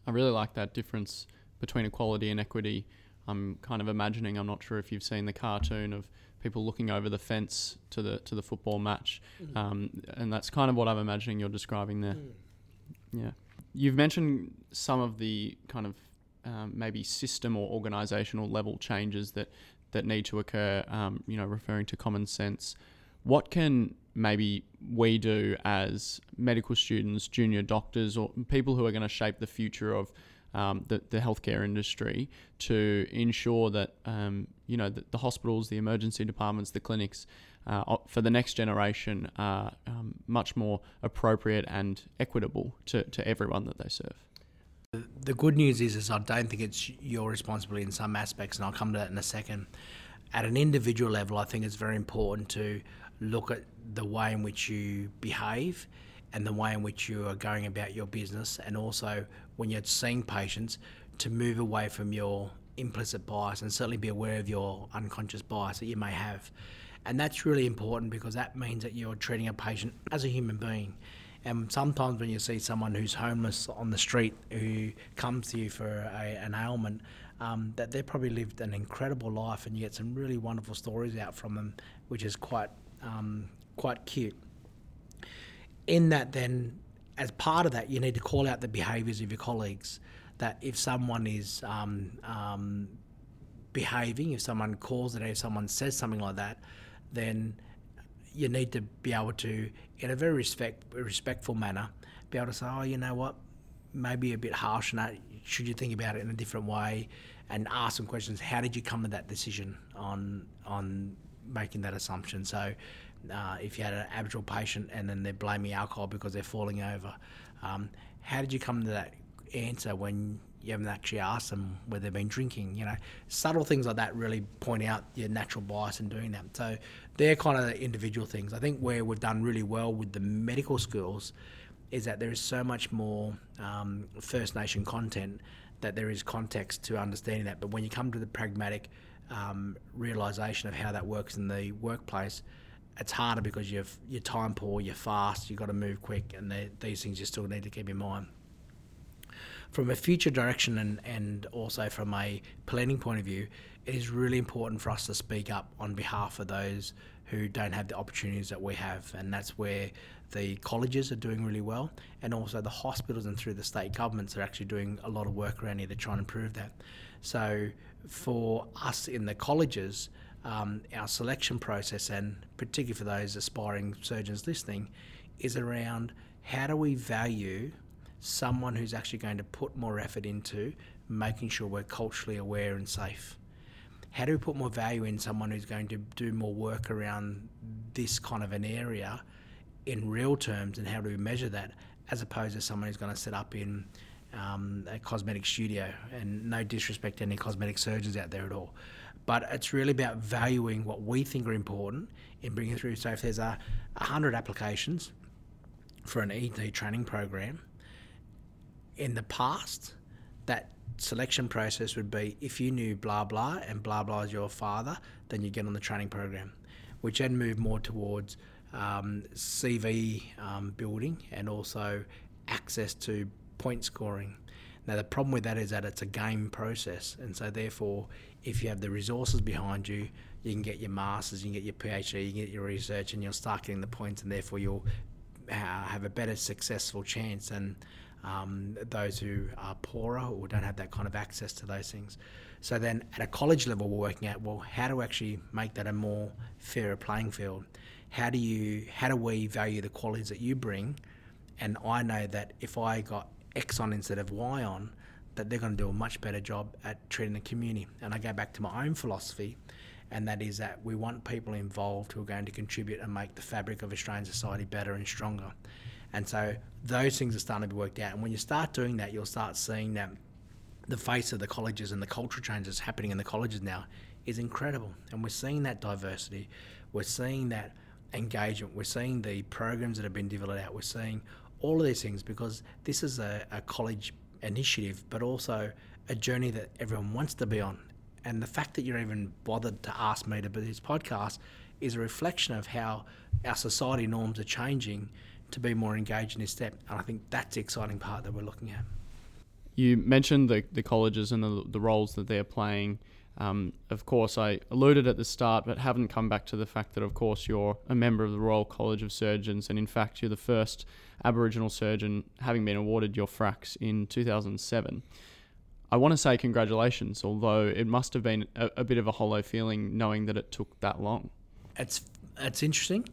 I really like that difference between equality and equity. I'm kind of imagining. I'm not sure if you've seen the cartoon of people looking over the fence to the to the football match, mm. um, and that's kind of what I'm imagining you're describing there. Mm. Yeah, you've mentioned some of the kind of um, maybe system or organisational level changes that that need to occur. Um, you know, referring to common sense. What can maybe we do as medical students, junior doctors, or people who are going to shape the future of um, the, the healthcare industry to ensure that um, you know the, the, hospitals, the emergency departments, the clinics uh, for the next generation are um, much more appropriate and equitable to, to everyone that they serve. The good news is, is I don't think it's your responsibility in some aspects, and I'll come to that in a second. At an individual level, I think it's very important to look at the way in which you behave and the way in which you are going about your business, and also when you're seeing patients to move away from your implicit bias and certainly be aware of your unconscious bias that you may have. And that's really important because that means that you're treating a patient as a human being. And sometimes when you see someone who's homeless on the street who comes to you for a, an ailment, um, that they've probably lived an incredible life, and you get some really wonderful stories out from them, which is quite um, quite cute. In that, then, as part of that, you need to call out the behaviours of your colleagues. That if someone is um, um, behaving, if someone calls it, if someone says something like that, then you need to be able to, in a very respect, respectful manner, be able to say, oh, you know what, maybe a bit harsh on that. Should you think about it in a different way, and ask some questions? How did you come to that decision on on making that assumption. So, uh, if you had an Aboriginal patient and then they're blaming alcohol because they're falling over, um, how did you come to that answer when you haven't actually asked them whether they've been drinking? You know, subtle things like that really point out your natural bias in doing that. So, they're kind of the individual things. I think where we've done really well with the medical schools is that there is so much more um, First Nation content that there is context to understanding that. But when you come to the pragmatic um, realization of how that works in the workplace, it's harder because you're you're time poor, you're fast, you've got to move quick, and these things you still need to keep in mind. From a future direction and, and also from a planning point of view, it is really important for us to speak up on behalf of those who don't have the opportunities that we have, and that's where the colleges are doing really well, and also the hospitals and through the state governments are actually doing a lot of work around here to try and improve that. So for us in the colleges, um, our selection process, and particularly for those aspiring surgeons listening, is around how do we value someone who's actually going to put more effort into making sure we're culturally aware and safe. How do we put more value in someone who's going to do more work around this kind of an area in real terms, and how do we measure that, as opposed to someone who's going to set up in um, a cosmetic studio, and no disrespect to any cosmetic surgeons out there at all. But it's really about valuing what we think are important in bringing through. So if there's a, a hundred applications for an ED training program, in the past, that selection process would be if you knew blah blah and blah blah is your father, then you get on the training program, which then move more towards um, CV um, building and also access to point scoring. Now, the problem with that is that it's a game process. And so, therefore, if you have the resources behind you, you can get your masters, you can get your PhD, you can get your research, and you'll start getting the points, and therefore you'll uh, have a better successful chance than um, those who are poorer or don't have that kind of access to those things. So then, at a college level, we're working out well how to actually make that a more fairer playing field. How do you how do we value the qualities that you bring? And I know that if I got X on instead of Y on, that they're going to do a much better job at treating the community. And I go back to my own philosophy, and that is that we want people involved who are going to contribute and make the fabric of Australian society better and stronger. And so those things are starting to be worked out. And when you start doing that, you'll start seeing that the face of the colleges and the cultural changes happening in the colleges now is incredible. And we're seeing that diversity, we're seeing that engagement, we're seeing the programs that have been developed out, we're seeing all of these things because this is a, a college initiative, but also a journey that everyone wants to be on. And the fact that you're even bothered to ask me to do this podcast is a reflection of how our society norms are changing to be more engaged in this step. And I think that's the exciting part that we're looking at. You mentioned the, the colleges and the, the roles that they're playing. Um, of course, I alluded at the start, but haven't come back to the fact that, of course, you're a member of the Royal College of Surgeons, and in fact, you're the first Aboriginal surgeon having been awarded your FRACS in 2007. I want to say congratulations, although it must have been a, a bit of a hollow feeling knowing that it took that long. It's it's interesting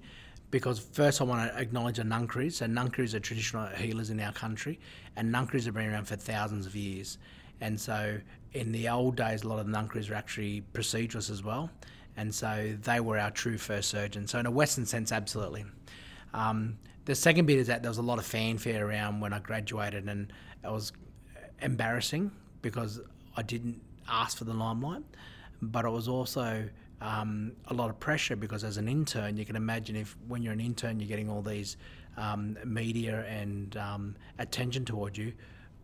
because first I want to acknowledge the Ngangkaris. So Ngangkaris are traditional healers in our country, and Ngangkaris have been around for thousands of years. And so in the old days, a lot of the Ngangkaris were actually proceduralists as well, and so they were our true first surgeons. So in a Western sense, absolutely. Um, the second bit is that there was a lot of fanfare around when I graduated, and it was embarrassing because I didn't ask for the limelight, but it was also um, a lot of pressure because as an intern, you can imagine if when you're an intern, you're getting all these um, media and um, attention towards you.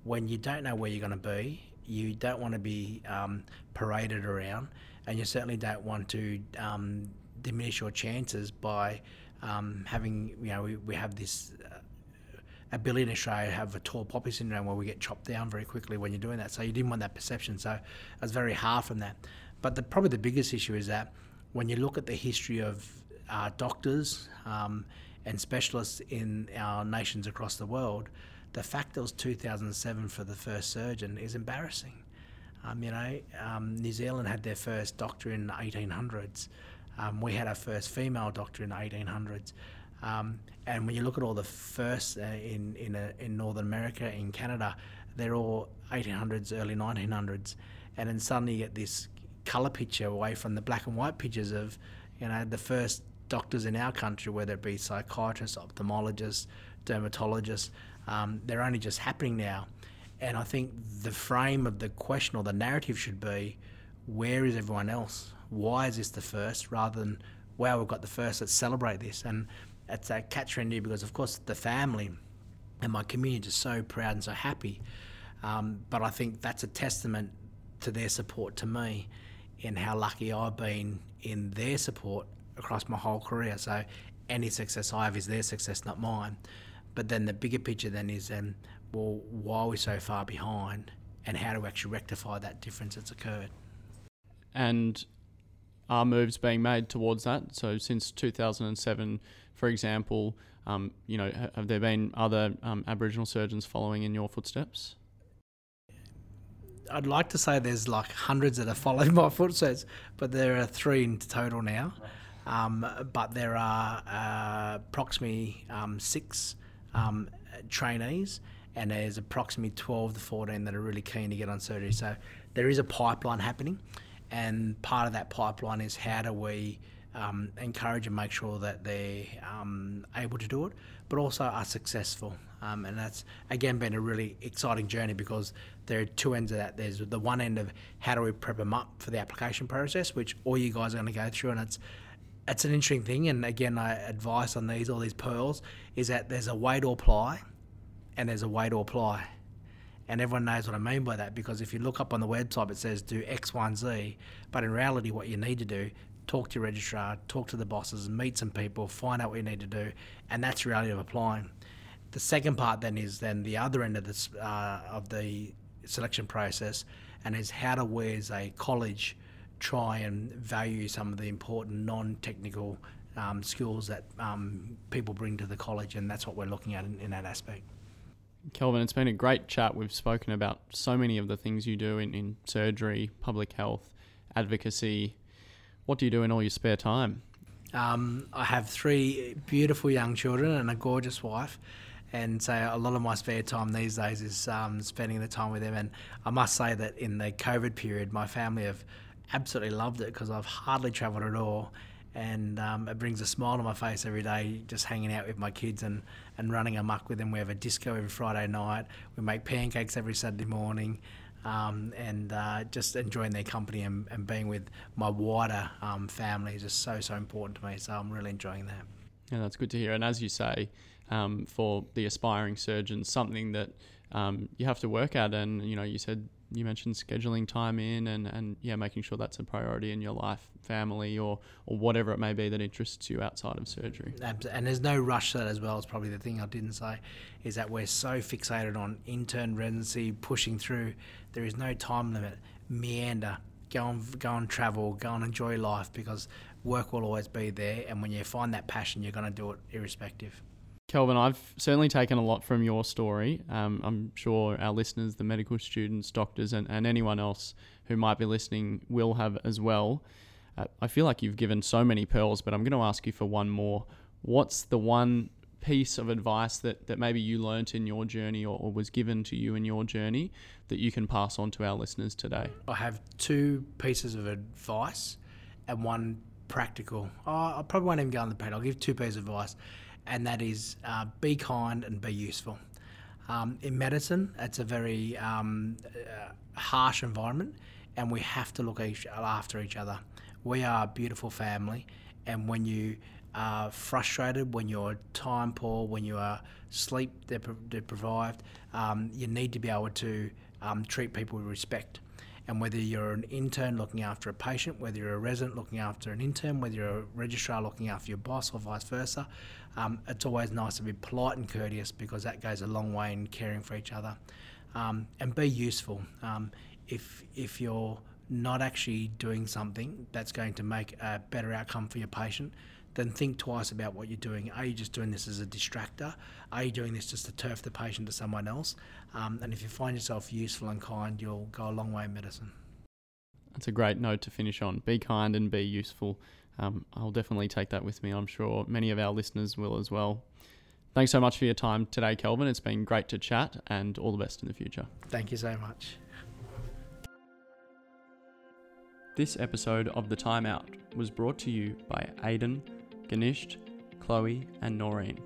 When you don't know where you're going to be, you don't want to be um, paraded around, and you certainly don't want to um, diminish your chances by um, having, you know, we, we have this uh, ability in Australia have a tall poppy syndrome where we get chopped down very quickly when you're doing that. So you didn't want that perception. So I was very hard from that. But the, probably the biggest issue is that when you look at the history of uh, doctors um, and specialists in our nations across the world, the fact that it was 2007 for the first surgeon is embarrassing. Um, you know, um, New Zealand had their first doctor in the 1800s. Um, we had our first female doctor in the 1800s. Um, and when you look at all the firsts uh, in in, uh, in Northern America, in Canada, they're all 1800s, early 1900s, and then suddenly you get this colour picture away from the black and white pictures of, you know, the first doctors in our country, whether it be psychiatrists, ophthalmologists, dermatologists. Um, they're only just happening now, and I think the frame of the question or the narrative should be, where is everyone else? Why is this the first? Rather than, wow, we've got the first. Let's celebrate this. And it's a catch trendy because, of course, the family and my community is so proud and so happy. Um, but I think that's a testament to their support to me and how lucky I've been in their support across my whole career. So any success I have is their success, not mine. But then the bigger picture then is, um, well, why are we so far behind, and how do we actually rectify that difference that's occurred? And are moves being made towards that? So since 2007, for example, um, you know, have there been other um, Aboriginal surgeons following in your footsteps? I'd like to say there's like hundreds that have followed my footsteps, but there are three in total now. Um, but there are uh, approximately um, six um, trainees, and there's approximately 12 to 14 that are really keen to get on surgery. So there is a pipeline happening, and part of that pipeline is how do we um, encourage and make sure that they're um, able to do it, but also are successful. Um, and that's again been a really exciting journey because there are two ends of that. There's the one end of how do we prep them up for the application process, which all you guys are going to go through, and it's it's an interesting thing. And again, I advice on these all these pearls is that there's a way to apply, and there's a way to apply. And everyone knows what I mean by that because if you look up on the website, it says do X, Y, and Z. But in reality, what you need to do talk to your registrar, talk to the bosses, meet some people, find out what you need to do, and that's the reality of applying. The second part then is then the other end of this uh, of the selection process, and is how to we as a college try and value some of the important non-technical um, skills that um, people bring to the college, and that's what we're looking at in, in, that aspect. Kelvin, it's been a great chat. We've spoken about so many of the things you do in, in surgery, public health, advocacy. What do you do in all your spare time? Um, I have three beautiful young children and a gorgeous wife. And so a lot of my spare time these days is um, spending the time with them. And I must say that in the COVID period, my family have absolutely loved it because I've hardly travelled at all. And um, it brings a smile to my face every day just hanging out with my kids and, and running amok with them. We have a disco every Friday night. We make pancakes every Saturday morning um, and uh, just enjoying their company and, and being with my wider um, family is just so so important to me. So I'm really enjoying that. Yeah, that's good to hear. And as you say, um, for the aspiring surgeons, something that um, you have to work at. And you know, you said you mentioned scheduling time in and, and yeah, making sure that's a priority in your life, family, or, or whatever it may be that interests you outside of surgery. And there's no rush to that as well. It's probably the thing I didn't say is that we're so fixated on intern residency, pushing through. There is no time limit. Meander, go and go and travel, go and enjoy life because work will always be there. And when you find that passion, you're going to do it irrespective. Kelvin, I've certainly taken a lot from your story. Um, I'm sure our listeners, the medical students, doctors, and, and anyone else who might be listening will have as well. Uh, I feel like you've given so many pearls, but I'm going to ask you for one more. What's the one piece of advice that, that maybe you learnt in your journey or, or was given to you in your journey that you can pass on to our listeners today? I have two pieces of advice and one practical. Oh, I probably won't even go on the page. I'll give two pieces of advice and that is uh, be kind and be useful. Um, in medicine, it's a very um, uh, harsh environment, and we have to look each, after each other. We are a beautiful family, and when you are frustrated, when you're time poor, when you are sleep deprived, um, you need to be able to um, treat people with respect. And whether you're an intern looking after a patient, whether you're a resident looking after an intern, whether you're a registrar looking after your boss, or vice versa, um, it's always nice to be polite and courteous because that goes a long way in caring for each other. Um, and be useful. Um, if if you're not actually doing something that's going to make a better outcome for your patient, then think twice about what you're doing. Are you just doing this as a distractor? Are you doing this just to turf the patient to someone else? Um, and if you find yourself useful and kind, you'll go a long way in medicine. That's a great note to finish on. Be kind and be useful. Um, I'll definitely take that with me. I'm sure many of our listeners will as well. Thanks so much for your time today, Kelvin. It's been great to chat and all the best in the future. Thank you so much. This episode of The Timeout was brought to you by Aidan, Ganisht, Chloe, and Noreen.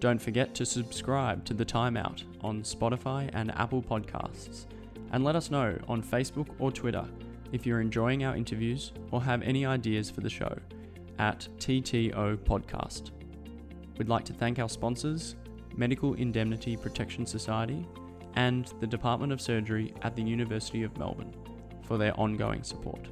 Don't forget to subscribe to The Timeout on Spotify and Apple Podcasts, and let us know on Facebook or Twitter if you're enjoying our interviews or have any ideas for the show at TTO Podcast. We'd like to thank our sponsors, Medical Indemnity Protection Society and the Department of Surgery at the University of Melbourne, for their ongoing support.